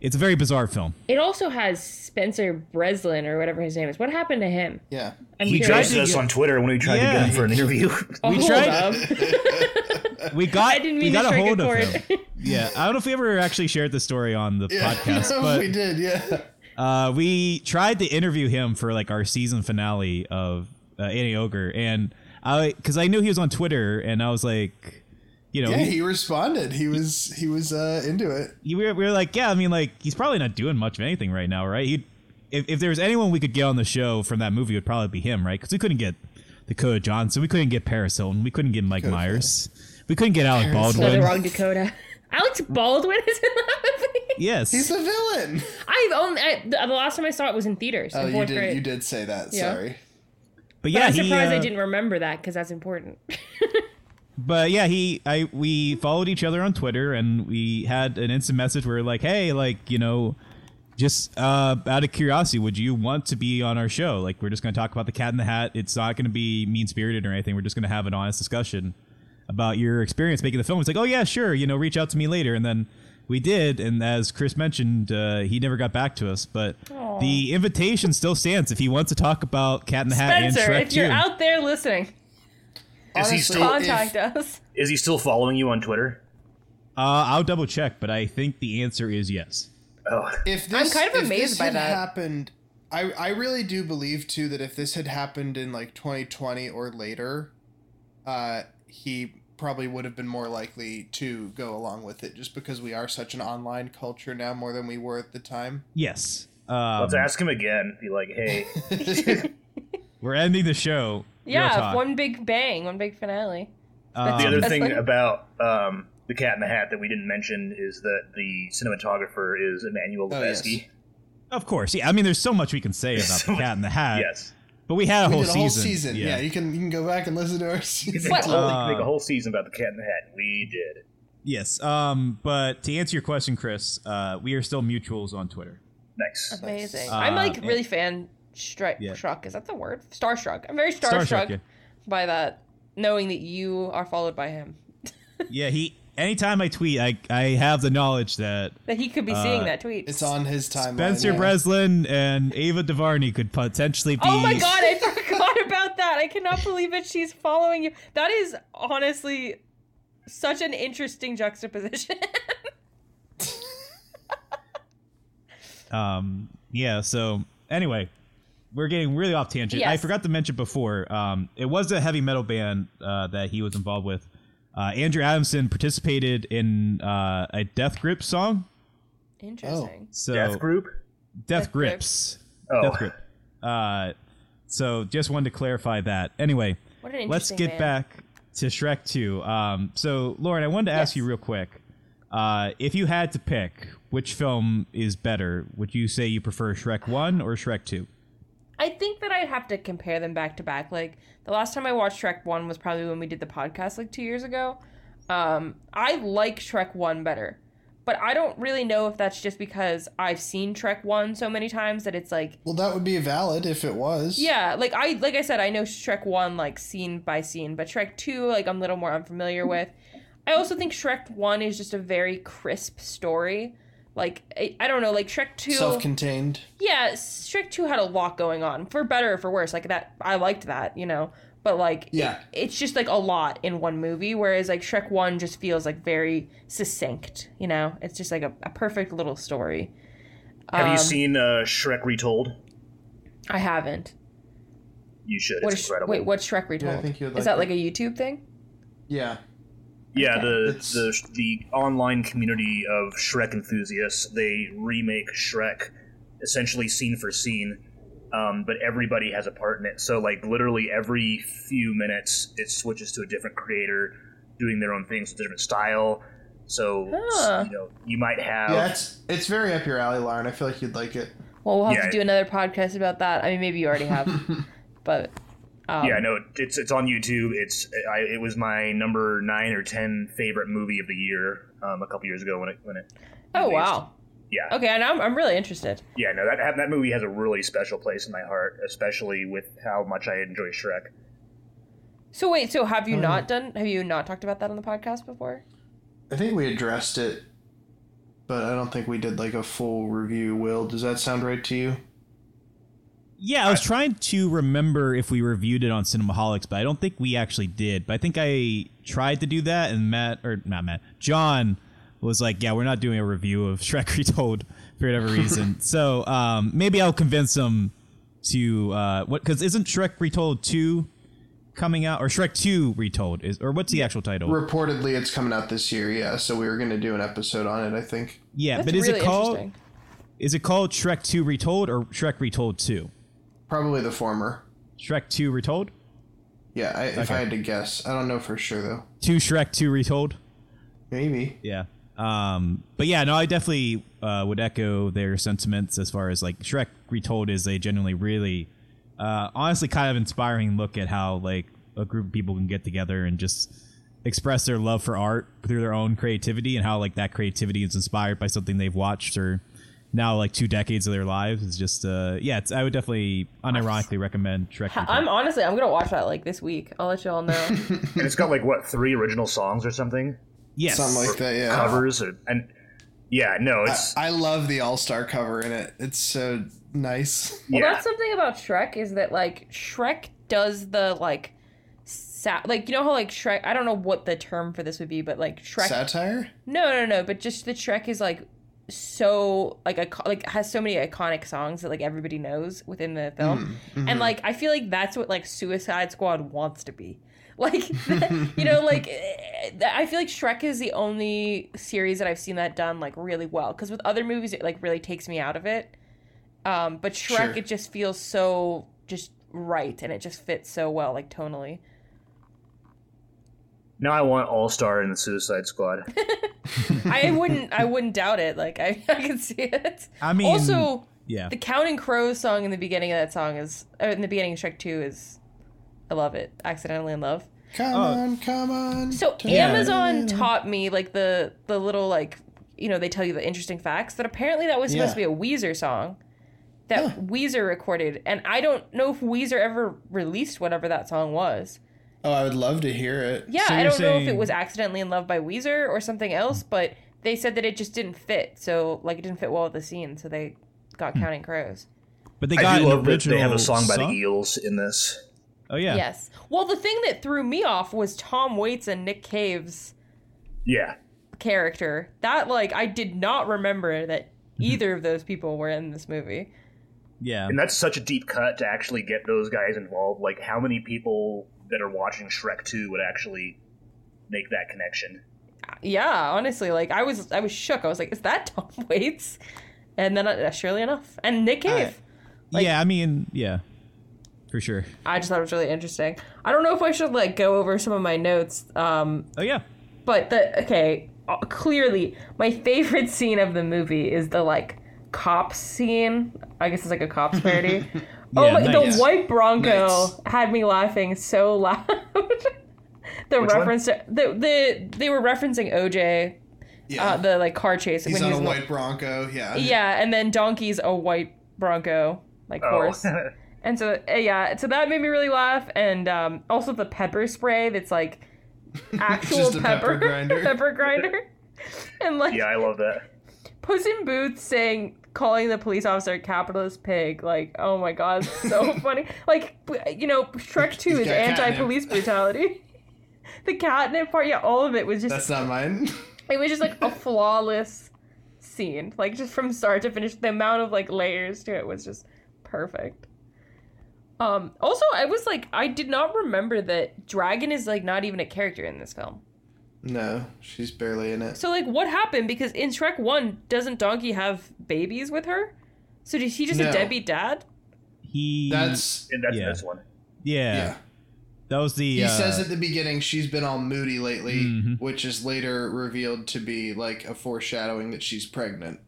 C: it's a very bizarre film.
F: It also has Spencer Breslin or whatever his name is. What happened to him?
D: Yeah.
F: I'm
E: He
F: curious.
E: judged us on Twitter when we tried
C: Yeah.
E: to get him for an interview. [laughs]
C: We
F: hold
C: tried-
F: up. [laughs]
C: We got
F: I didn't
C: we
F: mean
C: got
F: to
C: a
F: strike
C: hold
F: a
C: of
F: chord.
C: him. [laughs] Yeah, I don't know if we ever actually shared the story on the
D: Yeah.
C: podcast, but
D: we did. Yeah.
C: Uh, we tried to interview him for like our season finale of uh, Annie Ogre, and I because I knew he was on Twitter, and I was like, you know,
D: Yeah,
C: he,
D: he responded. He was he was uh, into it.
C: we, were, we were like, yeah, I mean, like he's probably not doing much of anything right now, right? He, if if there was anyone we could get on the show from that movie, it would probably be him, right? Because we couldn't get Dakota Johnson, we couldn't get Paris Hilton, we couldn't get Mike
D: Could've
C: Myers, we couldn't get Alec
D: Paris
F: Another
C: Baldwin.
F: wrong Dakota. [laughs] Alex Baldwin is in that movie.
C: Yes,
D: He's the villain.
F: I've only I, the, the last time I saw it was in theaters
D: Oh,
F: in
D: you did.
F: grade.
D: You did say that.
F: Yeah.
D: Sorry.
C: but
F: But
C: yeah,
F: I'm
C: he.
F: surprised I
C: uh,
F: didn't remember that because that's important. [laughs]
C: But yeah, he I we followed each other on Twitter and we had an instant message where like, hey, like, you know, just uh out of curiosity, would you want to be on our show? Like we're just gonna talk about the cat in the hat. It's not gonna be mean spirited or anything. We're just gonna have an honest discussion about your experience making the film. It's like, oh yeah, sure, you know, reach out to me later and then we did, and as Chris mentioned, uh, he never got back to us. But the invitation still stands if he wants to talk about Cat in the Hat
F: Spencer,
C: and Shrek
F: if you're
C: 2.
F: out there listening,
E: Is he still?
F: contact
D: if-
F: us.
E: Is he still following you on Twitter?
C: Uh, I'll double check, but I think the answer is yes.
E: Oh,
D: If this,
F: kind of
D: if
F: amazed
D: this
F: by
D: had
F: that.
D: happened, I I really do believe too that if this had happened in like 2020 or later, uh, he probably would have been more likely to go along with it, just because we are such an online culture now more than we were at the time.
C: Yes. Um,
E: let's ask him again. Be like, hey, [laughs] [laughs] [laughs]
C: We're ending the show. Real
F: Yeah, one big bang, one big finale.
C: Um,
E: the other thing
F: like-
E: about um, the Cat in the Hat that we didn't mention is that the cinematographer is Emmanuel
D: Oh, yes.
E: Lubezki.
C: of course, yeah. I mean, there's so much we can say [laughs] about
E: So
C: the Cat in the Hat.
E: Yes,
C: But we had a
D: we
C: whole
D: did a
C: season.
D: whole season. Yeah. you can you can go back and listen to our
E: we
D: season.
E: could make, a whole,
C: Uh,
E: make a whole season about the Cat in the Hat. We did.
C: Yes. Um. But to answer your question, Chris, uh, we are still mutuals on Twitter.
E: Nice.
F: Amazing.
C: Uh,
F: I'm like
C: yeah.
F: really fan stri-
C: Yeah.
F: struck. Is that the word? Starstruck. I'm very
C: Starstruck,
F: starstruck
C: yeah.
F: by that knowing that you are followed by him. [laughs]
C: yeah, he. Anytime I tweet, I I have the knowledge that
F: That he could be
C: Uh,
F: seeing that tweet.
D: It's on his timeline.
C: Spencer
D: yeah.
C: Breslin and Ava DuVernay could potentially be.
F: Oh my god, I [laughs] forgot about that. I cannot believe it. She's following you. That is honestly such an interesting juxtaposition. [laughs]
C: Um, yeah. So anyway, we're getting really off tangent. I forgot to mention before. Um, it was a heavy metal band uh, that he was involved with. Uh, Andrew Adamson participated in uh, a Death Grip song.
F: Interesting.
C: So
E: Death Group.
C: Death,
F: Death
C: Grips.
E: Oh,
C: Death Grip. Uh, so just wanted to clarify that. Anyway,
F: What
C: let's get
F: man.
C: back to Shrek 2. Um, so, Lauren, I wanted to ask
F: Yes.
C: you real quick. Uh, if you had to pick which film is better, would you say you prefer Shrek 1 or Shrek 2?
F: I think that I'd have to compare them back to back. Like the last time I watched Shrek One was probably when we did the podcast like two years ago. Um, I like Shrek One better, but I don't really know if that's just because I've seen Shrek One so many times that it's like
D: Well, that would be valid if it was.
F: yeah, like I like I said, I know Shrek One like scene by scene, but Shrek Two like I'm a little more unfamiliar with. I also think Shrek One is just a very crisp story. Like I, I don't know, like Shrek Two.
D: Self-contained.
F: yeah, Shrek Two had a lot going on, for better or for worse. Like that, I liked that, you know. But like,
D: Yeah.
F: it- it's just like a lot in one movie. Whereas like Shrek One just feels like very succinct, you know. It's just like a, a perfect little story.
E: Have
F: Um,
E: you seen uh, Shrek Retold?
F: I haven't.
E: You should.
F: What
E: It's
F: is
E: incredible.
F: wait? What's Shrek Retold?
D: Yeah, I think you'd
F: is that
D: it.
F: like a YouTube thing?
D: Yeah.
E: Yeah,
F: Okay.
E: the,
D: It's-
E: the the online community of Shrek enthusiasts they remake Shrek essentially scene for scene, um, but everybody has a part in it. So like literally every few minutes, it switches to a different creator doing their own things, with a different style. So
F: Huh.
E: you know you might have
D: Yeah, it's it's very up your alley, Lauren. I feel like you'd like it.
F: Well, we'll have
E: Yeah.
F: to do another podcast about that. I mean, maybe you already have, [laughs] but um,
E: yeah no it's it's on YouTube. It's I, it was my number nine or ten favorite movie of the year um, a couple years ago when it when it
F: Oh
E: released.
F: wow.
E: yeah
F: Okay, and I'm I'm really interested.
E: Yeah, no, that that movie has a really special place in my heart, especially with how much I enjoy Shrek.
F: So wait, so have you
D: Hmm.
F: not done? Have you not talked about that on the podcast before?
D: I think we addressed it, but I don't think we did like a full review. Will, does that sound right to you?
C: Yeah, I was trying to remember if we reviewed it on Cinemaholics, but I don't think we actually did. But I think I tried to do that, and Matt or not Matt, John was like, "Yeah, we're not doing a review of Shrek [laughs] Retold for whatever reason." [laughs] so um, maybe I'll convince him to uh, what because isn't Shrek Retold two coming out or Shrek two Retold is or what's the actual title?
D: Reportedly, it's coming out this year. Yeah, so we were gonna do an episode on it. I think.
C: yeah,
F: That's
C: but is
F: really
C: it called is it called Shrek two Retold or Shrek Retold two?
D: Probably the former.
C: Shrek two Retold,
D: Yeah, I, if
C: Okay.
D: I had to guess, I don't know for sure though.
C: two Shrek two Retold.
D: Maybe.
C: Yeah. Um, but yeah, no, I definitely uh, would echo their sentiments as far as like Shrek Retold is a genuinely really, uh, honestly, kind of inspiring look at how like a group of people can get together and just express their love for art through their own creativity and how like that creativity is inspired by something they've watched or now like two decades of their lives. is just uh, yeah, it's, I would definitely unironically recommend Shrek. Retold.
F: I'm honestly, I'm gonna watch that like this week. I'll let you all know. [laughs]
E: And it's got like what three original songs or something,
C: yes,
D: Something like that. Yeah.
E: covers, or, and yeah, no, it's
D: I love the All Star cover in it. It's so nice.
F: Well,
E: yeah,
F: that's something about Shrek is that like Shrek does the like, sa- like you know how like Shrek. I don't know what the term for this would be, but like Shrek.
D: Satire.
F: no, no, no. But just the Shrek is like so like ico- like has so many iconic songs that like everybody knows within the film, and like I feel like that's what like Suicide Squad wants to be. [laughs] Like you know, like [laughs] eh, I feel like Shrek is the only series that I've seen that done like really well. Because with other movies, it like really takes me out of it. Um, but Shrek,
D: Sure.
F: it just feels so just right, and it just fits so well, like tonally.
E: Now I want All Star in the Suicide Squad. [laughs]
F: I wouldn't, I wouldn't doubt it. Like I, [laughs] I can see it.
C: I mean,
F: also,
C: yeah,
F: the Counting Crows song in the beginning of that song is, or in the beginning of Shrek Two is, I love it. Accidentally in love.
D: Come
C: Oh.
D: on, come on.
F: So
C: Yeah.
F: Amazon taught me like the the little like you know they tell you the interesting facts that apparently that was supposed
D: Yeah.
F: to be a Weezer song that
D: Huh.
F: Weezer recorded, and I don't know if Weezer ever released whatever that song was.
D: Oh, I would love to hear it.
F: Yeah,
C: So
F: I don't know if it was accidentally in love by Weezer or something else, but they said that it just didn't fit. So like it didn't fit well with the scene, so they got
C: Hmm.
F: Counting Crows.
C: But they got
E: I do
C: an
E: love that
C: original
E: they have a song by the Eels in this.
C: Oh yeah.
F: Yes. Well, the thing that threw me off was Tom Waits and Nick Cave's
E: Yeah,
F: character. That like I did not remember that [laughs] either of those people were in this movie.
C: Yeah.
E: and that's such a deep cut to actually get those guys involved. Like, how many people that are watching Shrek Two would actually make that connection?
F: Yeah, honestly, like I was I was shook. I was like, is that [laughs] Tom Waits? And then uh, surely enough, and Nick Cave. Like-
C: yeah, I mean, yeah. For sure.
F: I just thought it was really interesting. I don't know if I should like go over some of my notes. Um,
C: Oh yeah.
F: but the okay, uh, clearly my favorite [laughs] scene of the movie is the like cops scene. I guess it's like a cops parody. [laughs] oh,
C: Yeah,
F: my,
C: nice.
F: the white Bronco
D: Nice.
F: had me laughing so loud. [laughs] the
E: Which one?
F: reference to the the they were referencing OJ,
D: Yeah.
F: uh, the like car chase
D: he's
F: when
D: on
F: he's
D: a
F: in the-
D: white Bronco. Yeah.
F: yeah, and then Donkey's a white Bronco like
E: Oh,
F: horse. [laughs] And so uh, yeah, so that made me really laugh, and um, also the pepper spray that's like [laughs] actual
D: Just a
F: pepper
D: pepper grinder.
F: pepper grinder, and like
E: yeah, I love that.
F: Puss in Boots saying calling the police officer a capitalist pig. Like oh my god, so [laughs] funny. Like you know, Shrek Two is anti-police brutality. [laughs] the catnip part, yeah, all of it was just
D: That's not mine. [laughs]
F: it was just like a flawless scene like just from start to finish the amount of like layers to it was just perfect um also i was like i did not remember that dragon is like not even a character in this film
D: no, she's barely in it.
F: so like what happened because in shrek 1 doesn't donkey have babies with her so is he just a
D: No.
F: deadbeat dad
C: He
D: That's
E: And that's
C: Yeah.
E: this one.
C: yeah.
D: yeah.
C: That was the
D: He
C: uh,
D: says at the beginning she's been all moody lately,
C: Mhm.
D: which is later revealed to be like a foreshadowing that she's pregnant.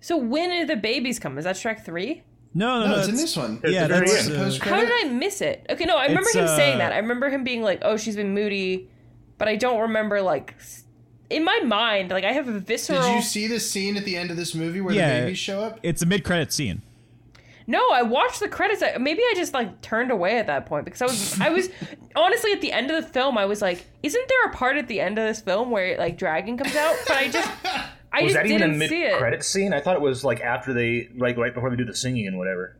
F: so when did the babies come is that shrek 3
C: No, no,
D: No,
C: no.
D: it's in this one.
C: Yeah,
E: the
C: that's uh,
F: how did i miss it okay no i remember
C: It's,
F: him saying
C: uh,
F: that i remember him being like oh she's been moody but i don't remember like in my mind like i have a visceral
D: Did you see the scene at the end of this movie where
C: Yeah.
D: the babies show up?
C: It's a mid-credit scene.
F: No, I watched the credits. Maybe I just like turned away at that point because I was, I was [laughs] honestly at the end of the film. I was like, "Isn't there a part at the end of this film where like dragon comes out?" But I just, [laughs] I
E: was
F: just
E: that even a
F: didn't
E: mid
F: see it.
E: credit scene? I thought it was like after they like right before they do the singing and whatever.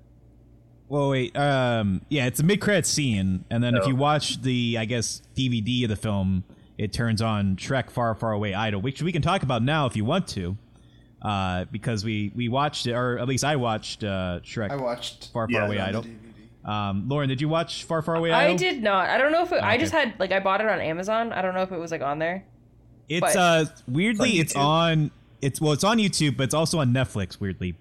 C: Well, wait. Um, yeah, it's a mid-credit scene, and then if
E: Oh.
C: you watch the, I guess, DVD of the film, it turns on Shrek Far, Far Away Idol, which we can talk about now if you want to, uh, because we we watched it, or at least I watched uh, Shrek
D: I watched
C: Far, Far
E: Yeah,
C: Away
E: on
C: Idol.
D: DVD.
C: Um, Lauren, did you watch Far, Far Away Idol?
F: I did not. I don't know if it, I
C: Okay.
F: just had like I bought it on Amazon. I don't know if it was like on there.
C: It's
F: But-
C: uh weirdly
E: On
C: it's on it's well it's on YouTube, but it's also on Netflix. Weirdly,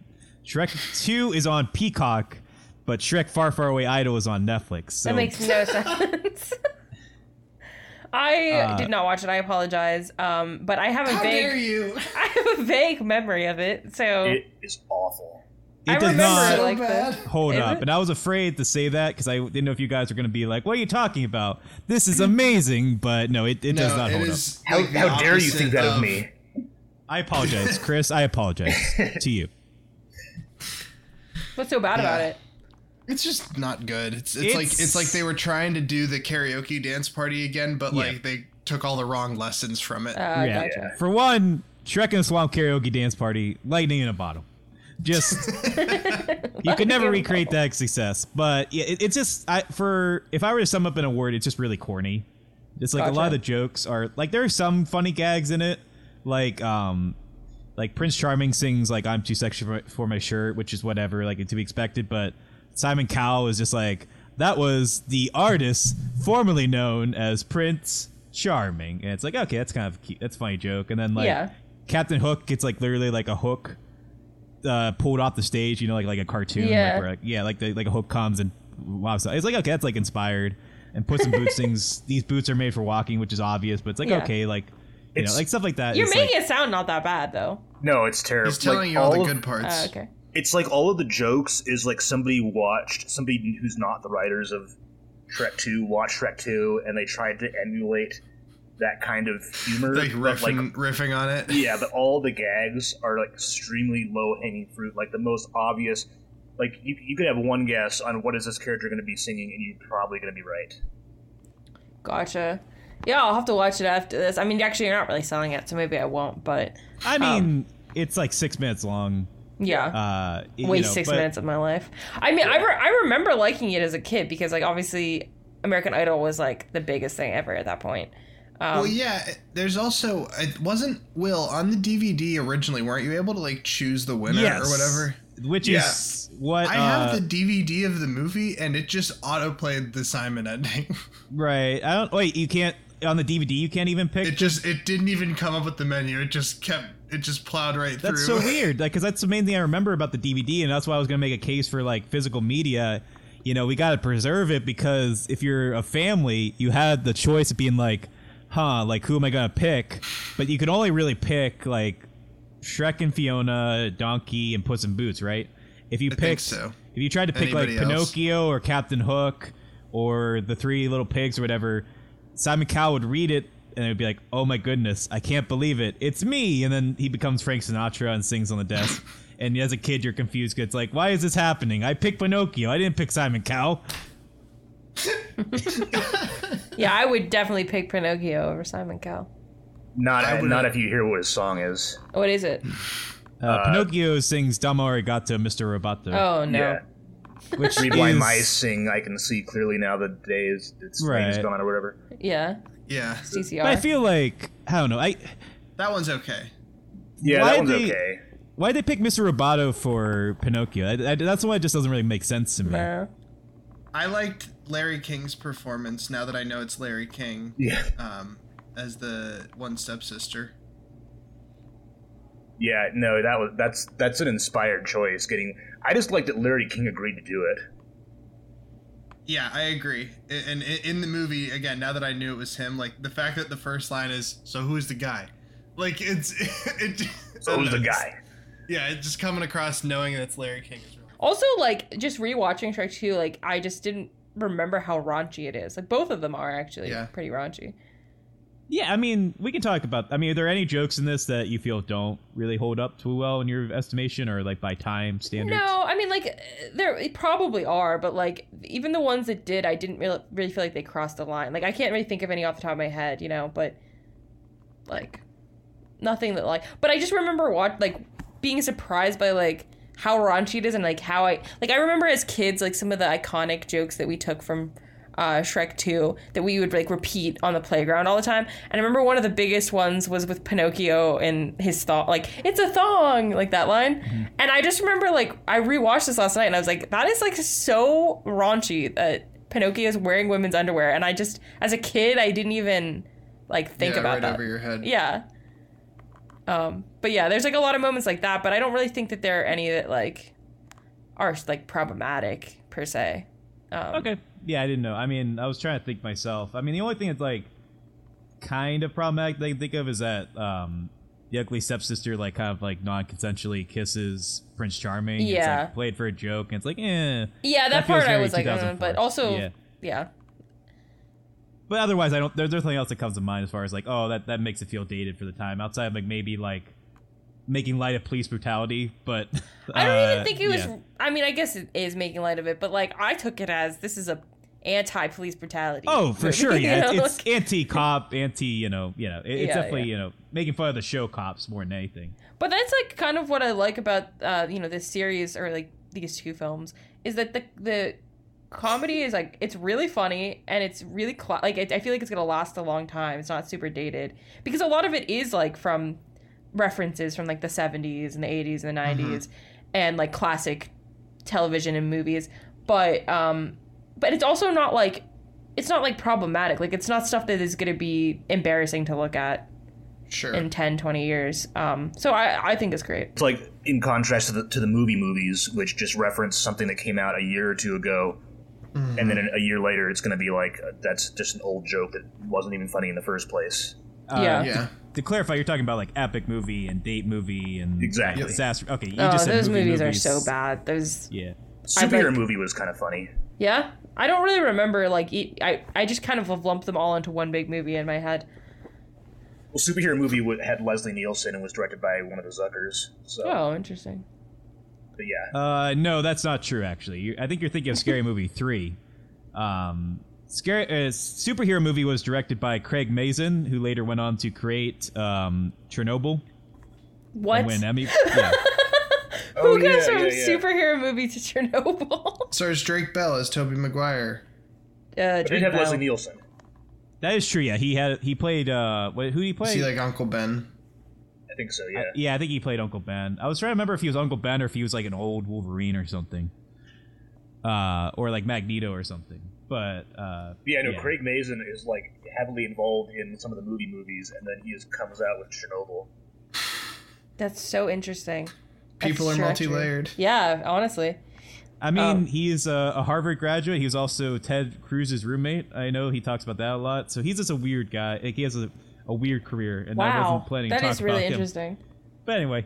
C: Shrek Two is on Peacock, but Shrek Far, Far Away Idol is on Netflix. So
F: That makes no sense. [laughs] I
C: Uh,
F: did not watch it. I apologize. Um, but I have a
D: How dare
F: vague,
D: you? [laughs]
F: I have a vague memory of it. So
E: It is awful.
F: I
C: it does
F: remember
C: not.
D: So
F: like
D: bad.
C: Hold
F: Is
C: up.
F: it?
C: And I was afraid to say that because I didn't know if you guys were going to be like, what are you talking about? This is amazing. But no, it, it does not
D: it
C: hold
D: up.
E: How,
D: like the
E: how dare you think that of me?
C: I apologize, Chris. I apologize [laughs] to you.
F: what's so bad about it?
D: It's just not good. It's it's,
C: It's-
D: like it's like they were trying to do the karaoke dance party again, but
C: Yeah.
D: like they took all the wrong lessons from it.
F: Uh,
C: yeah.
F: gotcha.
C: For one, Shrek in a Swamp karaoke dance party, lightning in a bottle. Just [laughs] [laughs] you could never recreate that success. But yeah, it, it's just I, for if I were to sum up in a word, it's just really corny. It's like a lot of the jokes are like there are some funny gags in it, like um, like Prince Charming sings like "I'm too sexy for, for my shirt," which is whatever, like to be expected. But Simon Cowell is just like that was the artist formerly known as Prince Charming, and it's like okay, that's kind of cute, that's a funny joke. And then like
F: Yeah.
C: Captain Hook gets like literally like a hook uh, pulled off the stage, you know, like like a cartoon.
F: Yeah.
C: Like, where, like, yeah, like the, like a hook comes and wow, so it's like okay, that's like inspired. And Puss in [laughs] Boots things. these boots are made for walking, which is obvious, but it's like
F: Yeah.
C: okay, like you know, like stuff like that.
F: You're making
C: like,
F: it sound not that bad though.
E: No, it's terrible.
D: He's telling
E: like,
D: you all the good parts.
F: Uh, okay.
E: It's like all of the jokes is like somebody watched somebody who's not the writers of Shrek Two watched Shrek Two and they tried to emulate that kind of humor.
D: Like
E: but, like
D: riffing, riffing on it.
E: yeah, but all the gags are like extremely low hanging fruit. Like the most obvious, like you, you could have one guess on what is this character going to be singing, and you're probably going to be right.
F: Gotcha. Yeah, I'll have to watch it after this. I mean, actually, you're not really selling it, so maybe I won't. But
C: I um, mean, it's like six minutes long.
F: Yeah,
C: Uh,
F: waste
C: know,
F: six
C: but-
F: minutes of my life. I mean, I, re- I remember liking it as a kid because, like, obviously, American Idol was like the biggest thing ever at that point. Um,
D: well, yeah. There's also it wasn't Will on the DVD originally. weren't you able to like choose the winner
C: Yes.
D: or whatever?
C: Which
D: Yeah.
C: is what
D: I
C: uh,
D: have the DVD of the movie, and it just autoplayed the Simon ending. [laughs]
C: right. I don't wait. You can't on the DVD. You can't even pick.
D: it just it didn't even come up with the menu. It just kept it just plowed right
C: That's
D: through.
C: That's so [laughs] weird. Like, because that's the main thing I remember about the DVD, and that's why I was gonna make a case for like physical media. You know, we got to preserve it because if you're a family, you had the choice of being like, huh, like who am I gonna pick? But you could only really pick like Shrek and Fiona, Donkey, and Puss in Boots, right? If you pick,
D: so.
C: if you tried to pick like
D: else?
C: Pinocchio or Captain Hook or the Three Little Pigs or whatever, Simon Cowell would read it and it would be like, "Oh my goodness, I can't believe it, it's me!" And then he becomes Frank Sinatra and sings on the desk. [laughs] and as a kid, you're confused. 'cause It's like, why is this happening? I picked Pinocchio. I didn't pick Simon Cowell. [laughs]
F: yeah, I would definitely pick Pinocchio over Simon Cowell.
E: Not
D: I
E: not if you hear what his song is.
F: What is it?
C: Uh, Pinocchio sings "Domo Arigato, Mr. Roboto,"
F: Oh no.
E: Yeah.
C: which
E: Three blind
C: is-
E: mice sing "I can see clearly now the day is it's rain is
C: Right.
E: gone" or whatever.
F: Yeah.
D: Yeah,
F: CCR.
C: But I feel like I don't know. I
D: that one's okay.
E: Yeah,
C: Why
E: that one's
C: they-
E: okay.
C: why they pick Mr. Roboto for Pinocchio? I, I, that's the one that just doesn't really make sense to me.
F: No.
D: I liked Larry King's performance. Now that I know it's Larry King,
E: Yeah,
D: um, as the one stepsister.
E: yeah. No, that was that's that's an inspired choice. Getting, I just like that Larry King agreed to do it.
D: Yeah, I agree. And in the movie, again, now that I knew it was him, like the fact that the first line is, "So who's the guy?" Like it's [laughs] it.
E: So who's the guy?
D: Yeah, it's just coming across knowing that it's Larry King. is really-
F: Also, like, just rewatching Shrek 2, like, I just didn't remember how raunchy it is. Like, both of them are actually
D: Yeah.
F: pretty raunchy.
C: Yeah, I mean, we can talk about. I mean, are there any jokes in this that you feel don't really hold up too well in your estimation, or like by time standards?
F: No, I mean, like, there probably are, but, like, even the ones that did, I didn't really, really feel like they crossed the line. Like, I can't really think of any off the top of my head, you know, but, like, nothing that, like, but I just remember watch, like, being surprised by, like, how raunchy it is and, like, how I, like, I remember as kids, like, some of the iconic jokes that we took from uh, Shrek 2 that we would like repeat on the playground all the time. And I remember one of the biggest ones was with Pinocchio and his thong, like, it's a thong, like that line. And I just remember, like, I rewatched this last night and I was like, that is like so raunchy that Pinocchio is wearing women's underwear. And I just, as a kid, I didn't even like think
D: yeah,
F: about
D: right
F: that.
D: over your head.
F: Yeah. Um, but yeah, there's like a lot of moments like that, but I don't really think that there are any that like are like problematic per se. Um,
C: Okay. Yeah, I didn't know. I mean, I was trying to think myself. I mean, the only thing that's like kind of problematic that I can think of is that um, the ugly stepsister like kind of like non-consensually kisses Prince Charming. It's,
F: Yeah.
C: like, played for a joke, and it's like, eh.
F: Yeah, that,
C: That
F: part I was like, uh,
C: 2004.
F: but also,
C: Yeah.
F: yeah.
C: But otherwise, I don't. There's nothing else that comes to mind as far as like, oh, that that makes it feel dated for the time. Outside of like maybe like making light of police brutality, but
F: I don't
C: uh,
F: even think it was.
C: yeah.
F: I mean, I guess it is making light of it, but like I took it as this is a anti-police brutality.
C: Oh, for
F: movie, [laughs]
C: sure.
F: you
C: Yeah,
F: know?
C: it's, it's anti-cop, anti. You know, you know, it- it's
F: Yeah,
C: definitely
F: yeah.
C: you know making fun of the show cops more than anything.
F: But that's like kind of what I like about uh, you know this series or like these two films is that the the comedy is like it's really funny and it's really cla- like it, I feel like it's gonna last a long time. It's not super dated because a lot of it is like from references from like the 70s and the 80s and the 90s and like classic television and movies but um but it's also not like it's not like problematic like it's not stuff that is going to be embarrassing to look at
D: Sure.
F: in 10 20 years um so i i think it's great
E: It's like in contrast to the to the movie movies, which just reference something that came out a year or two ago, and then a year later it's going to be like uh, that's just an old joke that wasn't even funny in the first place.
C: Uh,
F: Yeah.
D: yeah.
C: To clarify, you're talking about like epic movie and date movie and
E: Exactly.
C: disaster. Okay, you
F: oh
C: just said
F: those
C: movie
F: movies, are so bad those
C: Yeah.
E: Superhero
F: like-
E: movie was kind of funny.
F: yeah i don't really remember like e- i i just kind of have lumped them all into one big movie in my head
E: Well, superhero movie would- had Leslie Nielsen and was directed by one of the Zuckers. So,
F: oh interesting
E: but yeah,
C: Uh, no, that's not true. Actually, you I think you're thinking of Scary [laughs] Movie three. Um, scary uh, superhero movie was directed by Craig Mazin, who later went on to create um, Chernobyl
F: What?
C: and win Emmy. [laughs] Yeah.
E: Oh,
F: Who goes
E: yeah,
F: from
E: yeah, yeah.
F: superhero movie to [laughs] Chernobyl?
D: Stars Drake Bell as Tobey Maguire.
F: Uh,
E: They
F: Drake
E: did have
F: Bell.
E: Leslie Nielsen.
C: That is true. Yeah, he had he played. Uh, who did he play?
D: Is he like Uncle Ben?
E: I think so. Yeah.
C: Uh, yeah, I think he played Uncle Ben. I was trying to remember if he was Uncle Ben or if he was like an old Wolverine or something, uh, or like Magneto or something. But uh,
E: yeah. No. Craig Mazin is like heavily involved in some of the movie movies, and then he just comes out with Chernobyl.
F: That's so interesting.
D: People are multi-layered.
F: Yeah, honestly.
C: I mean,
F: Um,
C: he's a, a Harvard graduate. He was also Ted Cruz's roommate. I know he talks about that a lot. So he's just a weird guy. Like he has a, a weird career, and I wasn't planning to
F: that
C: talk
F: is really
C: about him.
F: interesting.
C: But anyway,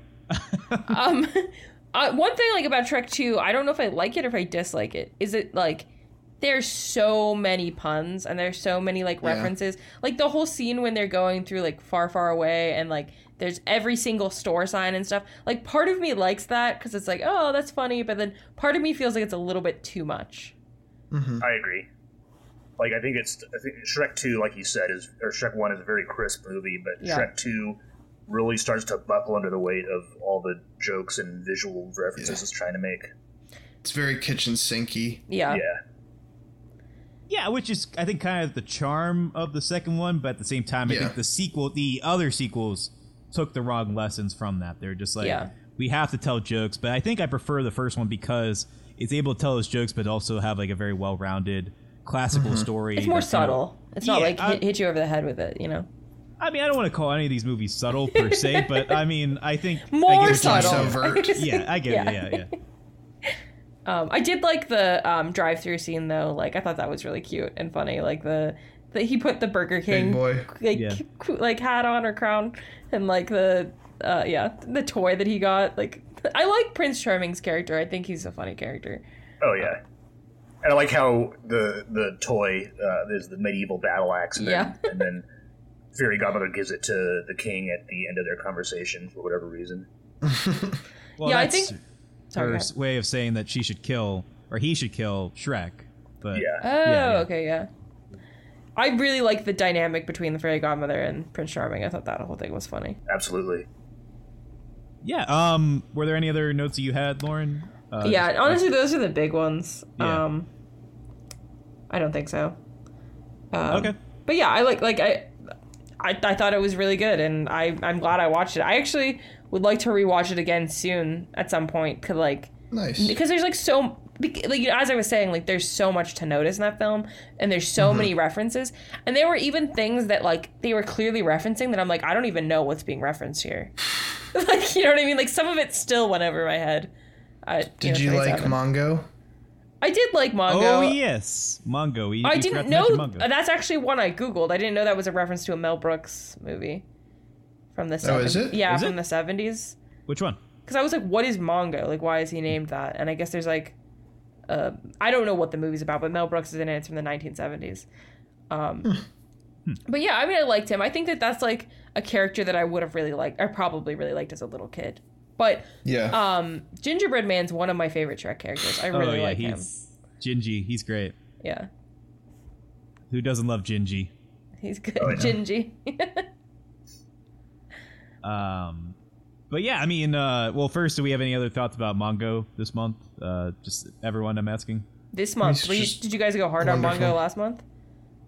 F: um, [laughs] [laughs] uh, one thing like about Shrek Two, I don't know if I like it or if I dislike it. Is it like there's so many puns and there's so many like
D: Yeah.
F: references, like the whole scene when they're going through like far, far away and like there's every single store sign and stuff. Like part of me likes that because it's like oh that's funny, but then part of me feels like it's a little bit too much. Mm-hmm.
E: I agree. Like I think it's I think Shrek Two, like you said, is or Shrek One is a very crisp movie, but
F: Yeah.
E: Shrek Two really starts to buckle under the weight of all the jokes and visual references
D: Yeah.
E: it's trying to make.
D: It's very kitchen sinky.
F: Yeah.
E: yeah.
C: Yeah, which is I think kind of the charm of the second one. But at the same time, I
D: Yeah.
C: think the sequel, the other sequels, took the wrong lessons from that. They're just like
F: Yeah.
C: we have to tell jokes. But I think I prefer the first one because it's able to tell those jokes, but also have like a very well-rounded classical mm-hmm. story.
F: It's more
C: that's, you know-
F: subtle. It's not
C: Yeah,
F: like
C: I-
F: hit, you over the head with it, you know.
C: I mean, I don't want to call any of these movies subtle per se, but I mean, I think I
F: More
C: you're
F: subtle. [laughs]
C: Yeah, I get
F: Yeah.
C: it. Yeah, yeah.
F: Um, I did like the um, drive-through scene though. Like I thought that was really cute and funny. Like the, the he put the Burger King
D: boy.
F: like
C: Yeah. [laughs]
F: like hat on or crown and like the uh, yeah the toy that he got. Like I like Prince Charming's character. I think he's a funny character.
E: Oh yeah. And I like how the the toy uh, is the medieval battle axe, and then, [laughs] and then Fairy Godmother gives it to the king at the end of their conversation for whatever reason.
C: Well, [laughs]
F: Yeah, I think- Sorry,
C: her
F: go
C: way of saying that she should kill or he should kill Shrek. But
E: Yeah.
F: Oh,
C: Yeah, yeah.
F: okay, yeah. I really like the dynamic between the fairy godmother and Prince Charming. I thought that whole thing was funny.
E: Absolutely.
C: yeah. Um, were there any other notes that you had, Lauren? Uh,
F: yeah, honestly, those are the big ones.
C: Yeah.
F: Um, I don't think so. Um,
C: Okay.
F: But yeah, I like like I, I I thought it was really good, and I I'm glad I watched it. I actually would like to rewatch it again soon at some point, cause like
D: Nice.
F: because there's like so like you know, as I was saying, like there's so much to notice in that film, and there's so
C: Mm-hmm.
F: many references, and there were even things that like they were clearly referencing that I'm like I don't even know what's being referenced here. [laughs] like you know what I mean? Like some of it still went over my head. I,
D: Did you
F: know,
D: like
F: 27.
D: Mongo?
F: I did like Mongo.
C: Oh yes, Mongo. You,
F: I
C: you
F: didn't know
C: Mongo.
F: that's actually one I googled. I didn't know that was a reference to a Mel Brooks movie from the
D: Oh, is
F: 70s.
D: it?
F: Yeah,
C: Is
F: from
C: it?
F: the seventies.
C: Which one?
F: Because I was like, what is Mongo? Like, why is he named that? And I guess there's like, uh, I don't know what the movie's about, but Mel Brooks is in it. It's from the 1970s. Um,
C: Hmm.
F: but yeah, I mean, I liked him. I think that that's like a character that I would have really liked, I probably really liked as a little kid. But
D: Yeah.
F: um, Gingerbread Man's one of my favorite Shrek characters. I really
C: oh yeah,
F: like him.
C: he's Gingy. He's great.
F: Yeah,
C: Who doesn't love Gingy?
F: he's good.
E: Oh, yeah.
F: Gingy. [laughs]
C: Um, but yeah, I mean, uh, well, first, do we have any other thoughts about Mongo this month? Uh, just everyone, I'm asking.
F: this month, were you- did you guys go hard on. Mongo last month?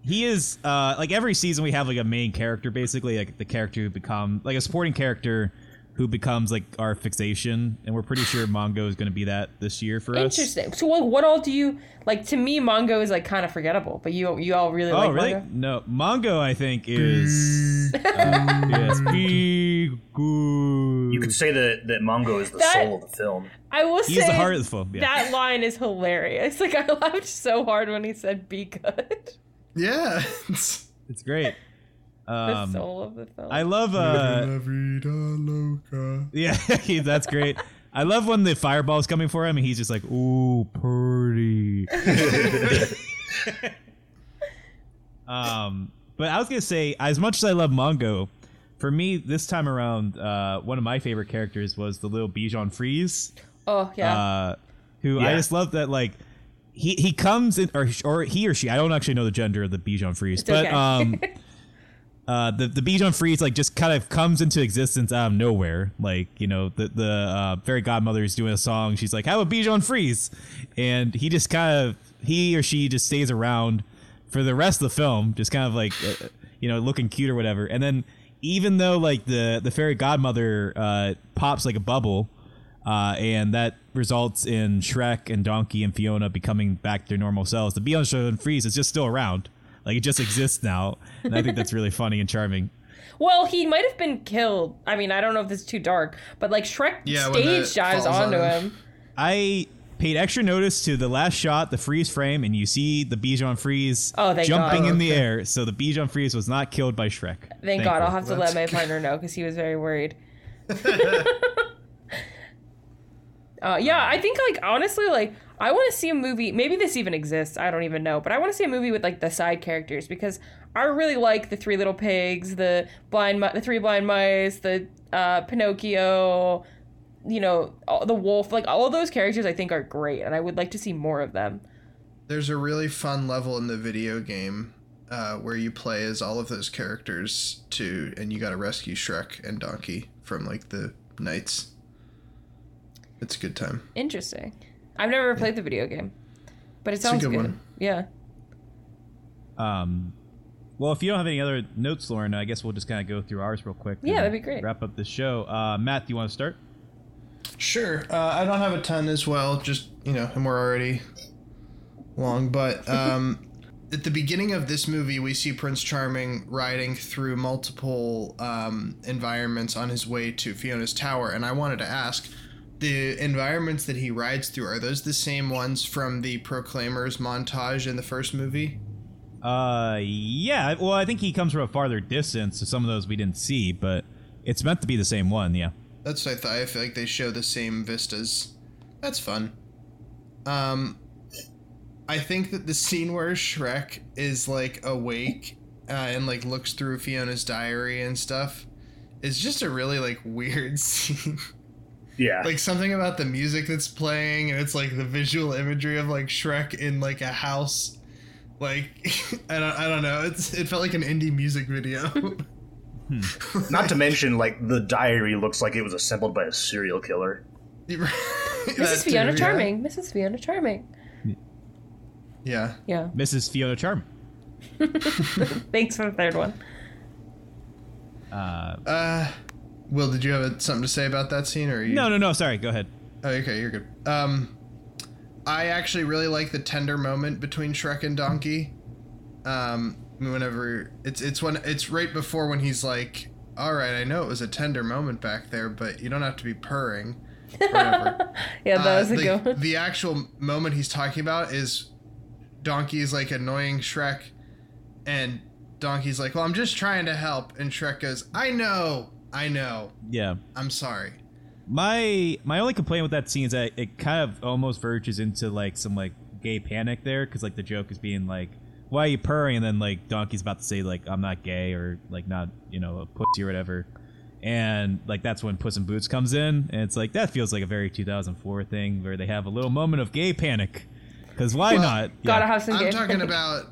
C: He is uh, like every season we have like a main character, basically like the character who become like a supporting character who becomes like our fixation, and we're pretty sure Mongo is going to be that this year for us.
F: Interesting. So, what, what all do you like? To me, Mongo is like kind of forgettable, but you you all really
C: Oh,
F: like
C: really?
F: Mongo?
C: No, Mongo. I think is uh, yes, [laughs] be good.
E: You could say that, that Mongo is the
F: That-
E: soul of the film.
F: I will
C: He's
F: say
C: the heart of the film. Yeah.
F: that line is hilarious. Like I [laughs] laughed so hard when he said "be good."
D: yeah. [laughs] It's-
C: it's great.
F: The
C: Um,
F: soul of the film.
C: I love. Uh,
D: La vida loca.
C: yeah, [laughs] that's great. I love when the fireball's coming for him, and he's just like, "Ooh, pretty." [laughs] um, but I was gonna say, as much as I love Mongo, for me this time around, uh, one of my favorite characters was the little Bijan Freeze.
F: oh yeah.
C: uh, who I
E: Yeah.
C: just love that like he he comes in or or he or she I don't actually know the gender of the Bijan Freeze, but
F: okay.
C: um [laughs] uh the the Bijan Freeze like just kind of comes into existence out of nowhere. Like, you know, the the uh, fairy godmother is doing a song, she's like, "Have a Bijan Freeze." And he just kind of he or she just stays around for the rest of the film, just kind of like uh, you know, looking cute or whatever. And then even though like the the fairy godmother uh pops like a bubble uh, and that results in Shrek and Donkey and Fiona becoming back their normal selves. The Beyond Show and Freeze is just still around. Like it just exists now, and I think that's really funny and charming.
F: Well, he might have been killed. I mean, I don't know if this is too dark, but like Shrek
D: Yeah,
F: stage dives onto
D: on
F: him.
D: him.
C: I paid extra notice to the last shot, the freeze frame, and you see the Bijan Freeze
F: Oh, thank
C: jumping
F: God.
C: in the
D: Okay.
C: air. So the Bijan Freeze was not killed by Shrek.
F: Thank God, I'll have to let
D: That's
F: my
D: good.
F: partner know because he was very worried. [laughs] uh, yeah, I think like honestly, like I want to see a movie. Maybe this even exists. I don't even know, but I want to see a movie with like the side characters because I really like the Three Little Pigs, the blind, the Three Blind Mice, the uh, Pinocchio. You know, all, the wolf. Like all of those characters, I think are great, and I would like to see more of them.
D: There's a really fun level in the video game uh, where you play as all of those characters to, and you got to rescue Shrek and Donkey from like the knights. It's a good time.
F: Interesting. I've never played the video game, but it
D: a
F: sounds
D: good
F: good.
D: one.
F: Yeah.
C: Um, well, if you don't have any other notes, Lauren, I guess we'll just kind of go through ours real quick.
F: Yeah, that'd be great.
C: Wrap up the show. Uh, Matt, do you want to start?
D: Sure. Uh, I don't have a ton as well, just, you know, and we're already long, but [laughs] um, at the beginning of this movie, we see Prince Charming riding through multiple um, environments on his way to Fiona's tower, and I wanted to ask the environments that he rides through, are those the same ones from the Proclaimers montage in the first movie?
C: Uh, yeah. Well, I think he comes from a farther distance, so some of those we didn't see, but it's meant to be the same one. Yeah.
D: That's what I thought. I feel like they show the same vistas. That's fun. Um, I think that the scene where Shrek is like awake uh, and like looks through Fiona's diary and stuff is just a really like weird [laughs] scene.
E: Yeah.
D: like something about the music that's playing and it's like the visual imagery of like Shrek in like a house. Like [laughs] I don't I don't know. It's it felt like an indie music video. [laughs]
E: Not to mention, like, the diary looks like it was assembled by a serial killer. [laughs]
F: Mrs. Fiona Charming. Mrs. Fiona Charming.
D: Yeah.
F: Yeah.
C: Mrs. Fiona Charming.
F: Thanks for the third one.
C: Uh,
D: Uh, Will, did you have something to say about that scene, or you?
C: no, no, no. Sorry. Go ahead.
D: Oh, okay, you're good. Um, I actually really like the tender moment between Shrek and Donkey. Um, whenever it's it's when it's right before when he's like, "All right, I know it was a tender moment back there, but you don't have to be purring." or [laughs]
F: Yeah, that
D: Uh,
F: was a
D: the,
F: good one.
D: the actual moment he's talking about is Donkey is like annoying Shrek, and Donkey's like, "Well, I'm just trying to help," and Shrek goes, "I know, I know,
C: Yeah.
D: I'm sorry."
C: My my only complaint with that scene is that it kind of almost verges into like some like gay panic there because like the joke is being like, "Why are you purring?" and then like Donkey's about to say like, "I'm not gay" or like not you know a pussy or whatever, and like that's when Puss in Boots comes in, and it's like that feels like a very 2004 thing where they have a little moment of gay panic because why
D: Well,
C: not?
F: Gotta
C: Yeah.
F: have some
D: I'm
F: game.
D: talking about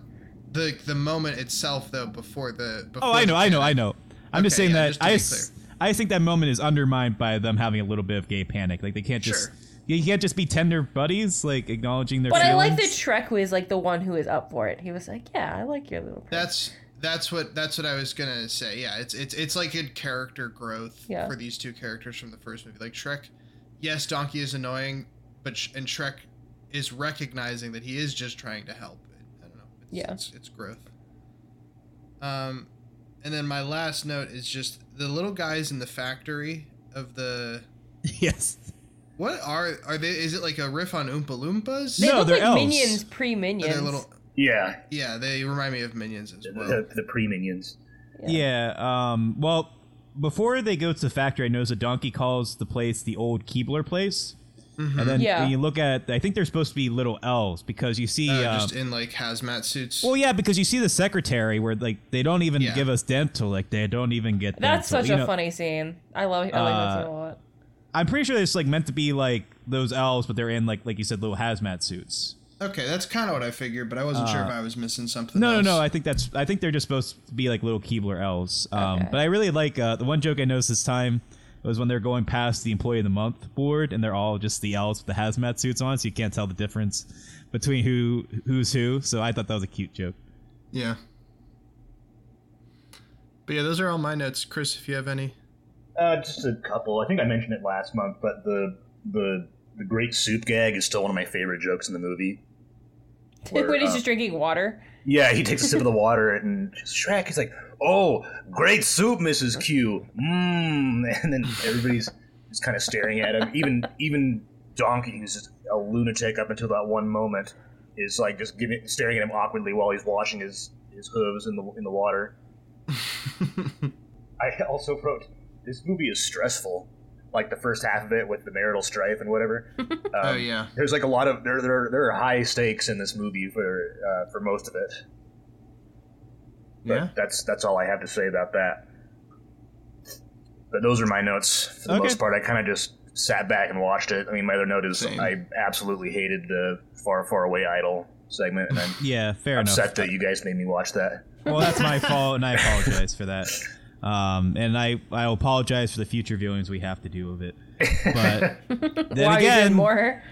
D: the the moment itself, though. Before the before
C: Oh, I know, I know. I know. I'm just saying
D: yeah,
C: that
D: just to
C: I,
D: be
C: s- I just think that moment is undermined by them having a little bit of gay panic. Like they can't just
D: Sure.
C: you can't just be tender buddies, like acknowledging their
F: But I like that Shrek was like the one who was up for it. He was like, "Yeah, I like your little." prince."
D: That's that's what that's what I was gonna say. Yeah, it's it's it's like good character growth
F: Yeah.
D: for these two characters from the first movie. Like Shrek, yes, Donkey is annoying, but Sh- and Shrek is recognizing that he is just trying to help. I don't know. It's,
F: Yeah.
D: it's, it's growth. Um, and then my last note is just the little guys in the factory of the. [laughs]
C: yes.
D: What are are they? Is it like a riff on Oompa Loompas?
F: They
C: No,
F: look
C: they're
F: like
C: elves.
F: minions pre
D: Are they
F: minions.
D: little?
E: Yeah.
D: Yeah, they remind me of minions as well.
E: The, the pre minions.
C: Yeah. Um. Well, before they go to the factory, I noticed a donkey calls the place the old Keebler place.
D: Mm-hmm.
C: And then
F: Yeah.
C: when you look at, I think they're supposed to be little elves because you see.
D: Uh,
C: um,
D: just in like hazmat suits.
C: well, yeah, because you see the secretary where like they don't even
D: Yeah.
C: give us dental, like they don't even get.
F: That's
C: dental,
F: such
C: you
F: a
C: know?
F: funny scene. I love. I like that
C: Uh,
F: scene a lot.
C: I'm pretty sure it's like meant to be like those elves, but they're in like like you said, little hazmat suits.
D: Okay, that's kind of what I figured, but I wasn't sure if I was missing something.
C: No, no, no. I think that's. I think they're just supposed to be like little Keebler elves. Um,
F: Okay.
C: But I really like uh, the one joke I noticed this time was when they're going past the Employee of the Month board, and they're all just the elves with the hazmat suits on, so you can't tell the difference between who who's who. So I thought that was a cute joke.
D: Yeah. But yeah, those are all my notes, Chris. If you have any.
E: Uh, just a couple. I think I mentioned it last month, but the the the great soup gag is still one of my favorite jokes in the movie. Where, [laughs]
F: when he's
E: uh,
F: just drinking water.
E: Yeah, he takes a sip of the water and Shrek is like, "Oh, great soup, Mrs. Q." Mmm, [laughs] and then everybody's just kind of staring at him. Even even Donkey, who's just a lunatic up until that one moment, is like just giving, staring at him awkwardly while he's washing his his hooves in the in the water. [laughs] I also wrote, "This movie is stressful." Like the first half of it with the marital strife and whatever. [laughs] Um,
D: oh yeah.
E: there's like a lot of there there, there are high stakes in this movie for uh, for most of it. But
D: Yeah.
E: that's that's all I have to say about that. But those are my notes for the
C: Okay.
E: most part. I kind of just sat back and watched it. I mean, my other note is
D: Same.
E: I absolutely hated the far far away idol segment, and I'm [laughs]
C: Yeah, fair enough.
E: upset that you guys made me watch that.
C: Well, that's my [laughs] fault, and I apologize for that. Um, and I I apologize for the future viewings we have to do of it. But [laughs] then
F: Why are you
C: again,
F: doing more?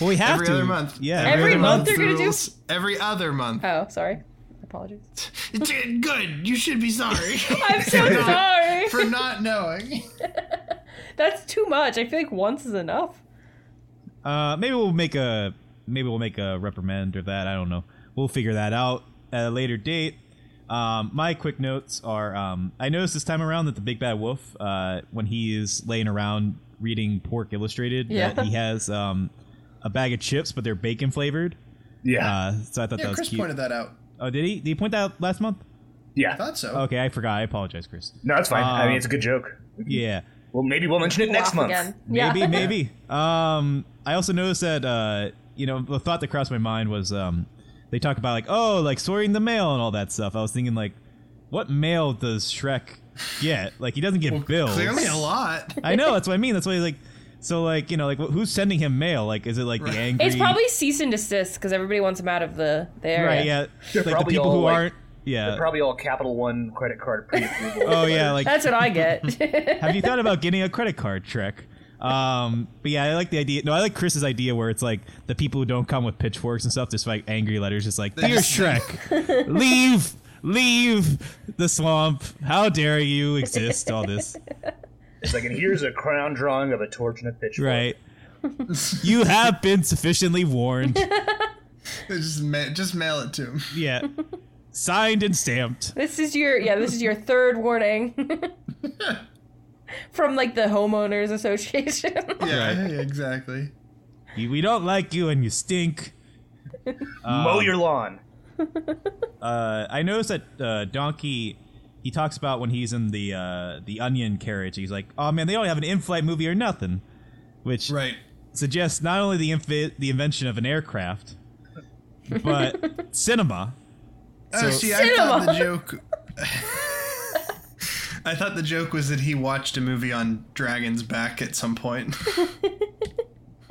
C: well, we have
D: Every
C: to.
D: other month.
C: Yeah,
F: Every
C: other
F: month they're gonna do-
D: Every other month.
F: Oh, sorry. Apologies. [laughs]
D: Good. You should be sorry [laughs]
F: I'm so sorry.
D: for not knowing.
F: That's too much. I feel like once is enough.
C: Uh, maybe we'll make a maybe we'll make a reprimand or that. I don't know. We'll figure that out at a later date. Um, my quick notes are: um, I noticed this time around that the Big Bad Wolf, uh, when he is laying around reading Pork Illustrated,
F: Yeah.
C: that he has um, a bag of chips, but they're bacon flavored.
E: Yeah,
C: Uh, so I thought
D: Yeah,
C: that was
D: Chris
C: cute.
D: pointed that out.
C: oh, did he? Did he point that out last month?
E: yeah.
D: I thought so.
C: Okay, I forgot. I apologize, Chris.
E: No, it's fine. I mean, it's a good joke.
C: Yeah.
E: Well, maybe we'll mention it next month.
F: again.
C: Maybe,
F: yeah.
C: maybe. [laughs] Um, I also noticed that uh, you know, the thought that crossed my mind was um, they talk about like, oh, like sorting the mail and all that stuff. I was thinking like, what mail does Shrek get? Like, he doesn't get bills.
D: Clearly a lot.
C: I know. That's what I mean. That's why like, so like, you know, like who's sending him mail? Like, is it like the angry?
F: It's probably cease and desist because everybody wants him out of the, the area.
C: right. Yeah.
E: They're
C: like the people
E: all,
C: who
E: like-
C: aren't. Yeah.
E: They're probably all Capital One credit card [laughs] pre-approval.
C: oh yeah. Like,
F: That's what I get. [laughs]
C: have you thought about getting a credit card, Shrek? Um, but yeah, I like the idea. No, I like Chris's idea where it's like the people who don't come with pitchforks and stuff, just like angry letters, just like, "Dear Shrek, [laughs] leave, leave the swamp. How dare you exist?" All this,
E: It's like, and here's a crown drawing of a torch and a pitchfork.
C: right? you have been sufficiently warned.
D: just, ma- just mail it to him.
C: Yeah, signed and stamped.
F: this is your yeah. This is your third warning [laughs] from like the homeowners association. [laughs]
D: Yeah, exactly.
C: We don't like you and you stink.
E: Mow your lawn.
C: uh, I noticed that uh, Donkey he talks about when he's in the uh, the Onion carriage. He's like, "Oh man, they don't have an in-flight movie or nothing," which
D: Right.
C: suggests not only the infi- the invention of an aircraft, but [laughs] cinema.
D: Oh,
C: So-
D: see, I thought the joke. [laughs] I thought the joke was that he watched a movie on Dragon's Back at some point. [laughs]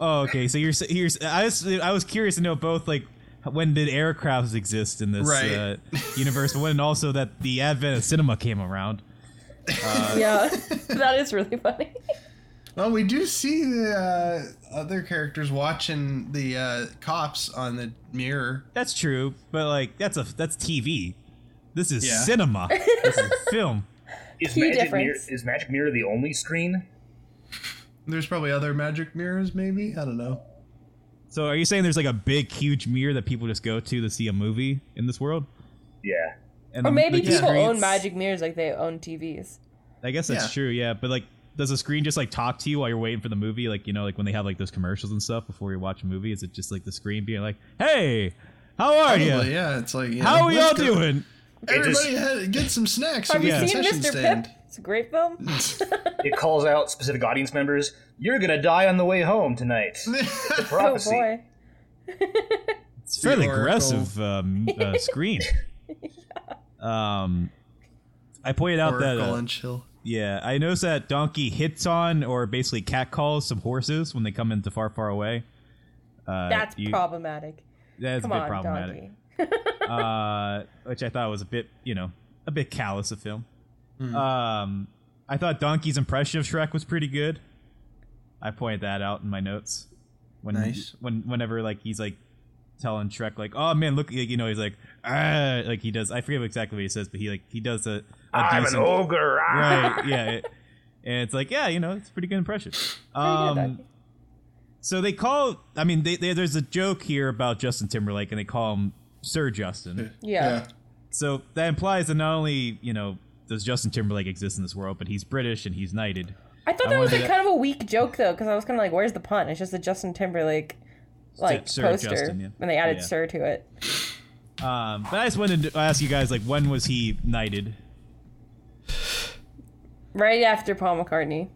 C: Oh, okay. So you're s- you're s- I was I was curious to know both like when did aircrafts exist in this
D: Right.
C: uh, universe, but when also that the advent of cinema came around. [laughs]
F: yeah, that is really funny.
D: well, we do see the uh, other characters watching the uh, cops on the mirror.
C: That's true, but like that's a that's TV. This is
D: Yeah.
C: cinema. this is [laughs] film.
E: Is
F: Key
E: Magic Mirror, is Magic Mirror the only screen?
D: There's probably other magic mirrors, maybe. I don't know.
C: So are you saying there's like a big, huge mirror that people just go to to see a movie in this world?
E: Yeah.
C: And
F: Or
C: the-
F: maybe
C: like, the
F: people own magic mirrors like they own TVs.
C: I guess that's
D: Yeah.
C: true, yeah. But like, does the screen just like talk to you while you're waiting for the movie? Like you know, like when they have like those commercials and stuff before you watch a movie, is it just like the screen being like, "Hey, how are you?
D: yeah. It's like you
C: How are y'all
D: let's go-
C: doing?"
D: Everybody had, get some snacks.
F: Have you
D: the
F: seen Mr.
D: stand.
F: Pip? It's a great film. [laughs]
E: It calls out specific audience members. You're gonna die on the way home tonight. [laughs] The
F: Oh boy. [laughs]
C: It's fairly
D: Oracle.
C: aggressive um, uh, screen. Um, I pointed out that uh,
D: and chill.
C: yeah, I noticed that Donkey hits on or basically catcalls some horses when they come into far, far away. Uh,
F: That's
C: you-
F: problematic.
C: That is
F: Come
C: a bit
F: on,
C: problematic.
F: donkey.
C: Uh, which I thought was a bit, you know, a bit callous of film.
D: Hmm.
C: Um, I thought Donkey's impression of Shrek was pretty good. I pointed that out in my notes. When
D: Nice.
C: when whenever like he's like telling Shrek like, "Oh man, look," you know, he's like, "Ah," like he does. I forget exactly what he says, but he like he does a. a
E: I'm an ogre. ah. [laughs]
C: Right? Yeah. it- and it's like, yeah, you know, it's a pretty good impression. Um,
F: good,
C: so they call. I mean, they, they, there's a joke here about Justin Timberlake, and they call him Sir Justin.
F: Yeah.
C: So that implies that not only you know does Justin Timberlake exist in this world, but he's British and he's knighted.
F: I thought
C: I
F: that was
C: wanted
F: like
C: to-
F: kind of a weak joke though, because I was kind of like, "Where's the pun?" It's just a Justin Timberlake like
C: Sir
F: poster,
C: Justin, yeah.
F: and they added
C: Yeah.
F: "Sir" to it.
C: Um, but I just wanted to ask you guys, like, when was he knighted?
F: Right after Paul McCartney.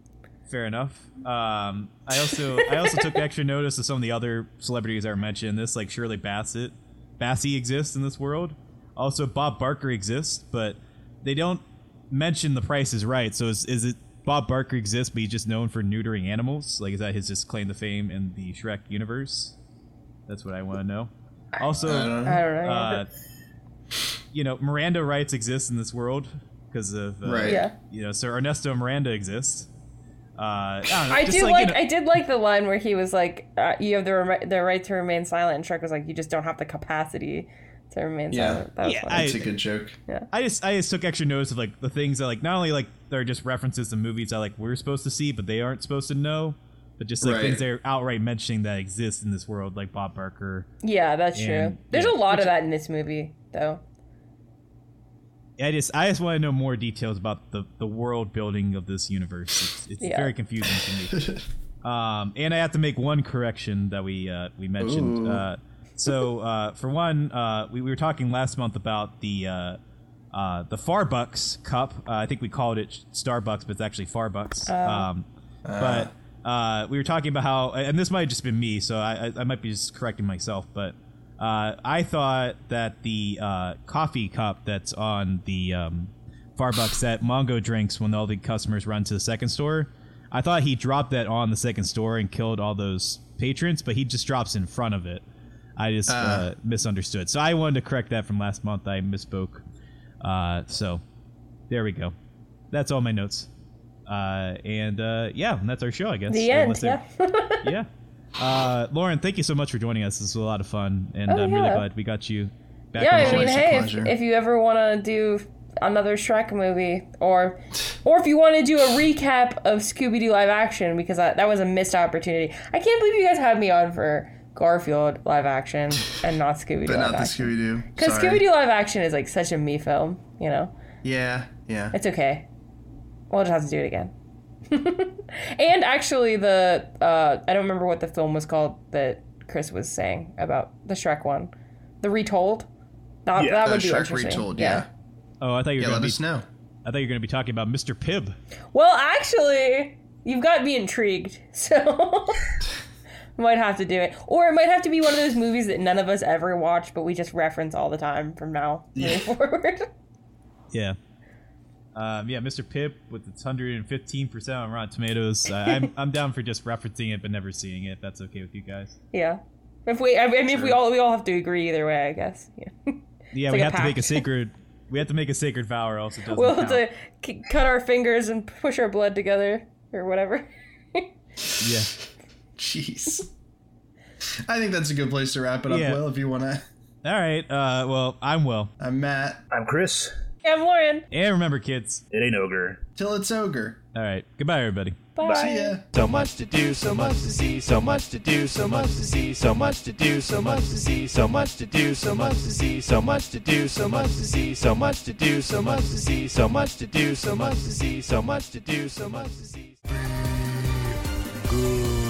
C: Fair enough. Um, I also I also took extra notice of some of the other celebrities that were mentioned this, like Shirley Bassey. Bassey exists in this world. Also, Bob Barker exists, but they don't mention the Price is Right. So is is it Bob Barker exists, but he's just known for neutering animals? Like, is that his just claim to fame in the Shrek universe? That's what I want to know. Also,
D: I don't know.
F: I don't know.
C: uh, you know, Miranda rights exist in this world because of uh,
D: Right.
F: yeah.
C: you know, Sir Ernesto Miranda exists. Uh, I, don't know,
F: I
C: just
F: do
C: like,
F: like,
C: you know-
F: I did like the line where he was like, uh, "You have the remi- the right to remain silent," and Shrek was like, "You just don't have the capacity to remain
D: Yeah.
F: silent." That was
C: Yeah,
F: funny.
C: I-
D: It's a good joke.
C: Yeah, I just I just took extra notice of like the things that like not only like they're just references to movies that like we're supposed to see but they aren't supposed to know, but just like
D: Right.
C: things they're outright mentioning that exist in this world, like Bob Barker.
F: yeah, that's true. There's
C: yeah,
F: a lot
C: which-
F: of that in this movie, though.
C: I just I just want to know more details about the the world building of this universe. It's, it's
F: Yeah.
C: very confusing to me. [laughs] um, and I have to make one correction that we uh, we mentioned. Uh, so uh, for one, uh, we, we were talking last month about the uh, uh, the Farbucks cup. Uh, I think we called it Starbucks, but it's actually Farbucks. um, but uh, we were talking about how, and this might have just been me, so I, I, I might be just correcting myself, but uh, I thought that the uh, coffee cup that's on the um, Farbucks that Mongo drinks when all the customers run to the second store, I thought he dropped that on the second store and killed all those patrons, but he just drops in front of it. I just uh,
D: Uh.
C: misunderstood. So I wanted to correct that from last month. I misspoke. Uh, so there we go. That's all my notes. Uh, and uh, yeah, that's our show, I guess.
F: The end.
C: there-
F: Yeah. [laughs]
C: yeah. Uh, Lauren, thank you so much for joining us. This was a lot of fun, and
F: Oh,
C: I'm really glad we got you back
F: yeah,
C: on the
F: I mean, hey, if, if you ever want to do another Shrek movie, or or if you want to do a recap of Scooby Doo live action, because I, that was a missed opportunity. I can't believe you guys had me on for Garfield live action [laughs] and not Scooby Doo
D: But
F: live
D: not the. Scooby Doo.
F: Because Scooby Doo live action is like such a me film, you know.
D: Yeah, yeah.
F: It's okay. We'll just have to do it again. [laughs] and actually, the uh, I don't remember what the film was called that Chris was saying about the Shrek one, the retold. That,
E: Yeah,
F: that
D: Uh,
F: would be
D: Shrek
F: interesting.
D: retold. Yeah.
C: Oh, I thought you were
D: Yeah.
C: going
D: let
C: to
D: us
C: be.
D: know.
C: I thought you were going to be talking about Mr. Pibb.
F: Well, actually, you've got me intrigued, [laughs] so [laughs] might have to do it, or it might have to be one of those movies that none of us ever watch, but we just reference all the time from now moving forward.
C: Yeah. Um, yeah, Mr. Pip with its 115% on Rotten Tomatoes. Uh, I'm [laughs] I'm down for just referencing it but never seeing it. That's okay with you guys.
F: yeah. If we, I mean, if we all we all have to agree either way, I guess. [laughs] Yeah.
C: Yeah,
F: like
C: we
F: a
C: have to make a sacred. [laughs] We have to make a sacred vow, or else it doesn't
F: We'll
C: count.
F: have to c- cut our fingers and push our blood together or whatever.
C: Yeah.
D: Jeez. I think that's a good place to wrap it up,
C: Yeah.
D: Will, if you want to.
C: All right. Uh, well, I'm Will,
D: I'm Matt.
E: I'm Chris.
F: I'm Lauren.
C: and remember, kids.
E: It ain't ogre.
D: Till it's ogre.
C: All right. Goodbye, everybody.
F: Bye.
D: See ya.
B: So much to do, so much to see, so much to do, so much to see, so much to do, so much to see, so much to do, so much to see, so much to do, so much to see, so much to do, so much to see, so much to do, so much to see, so much to do, so much to see.
A: Good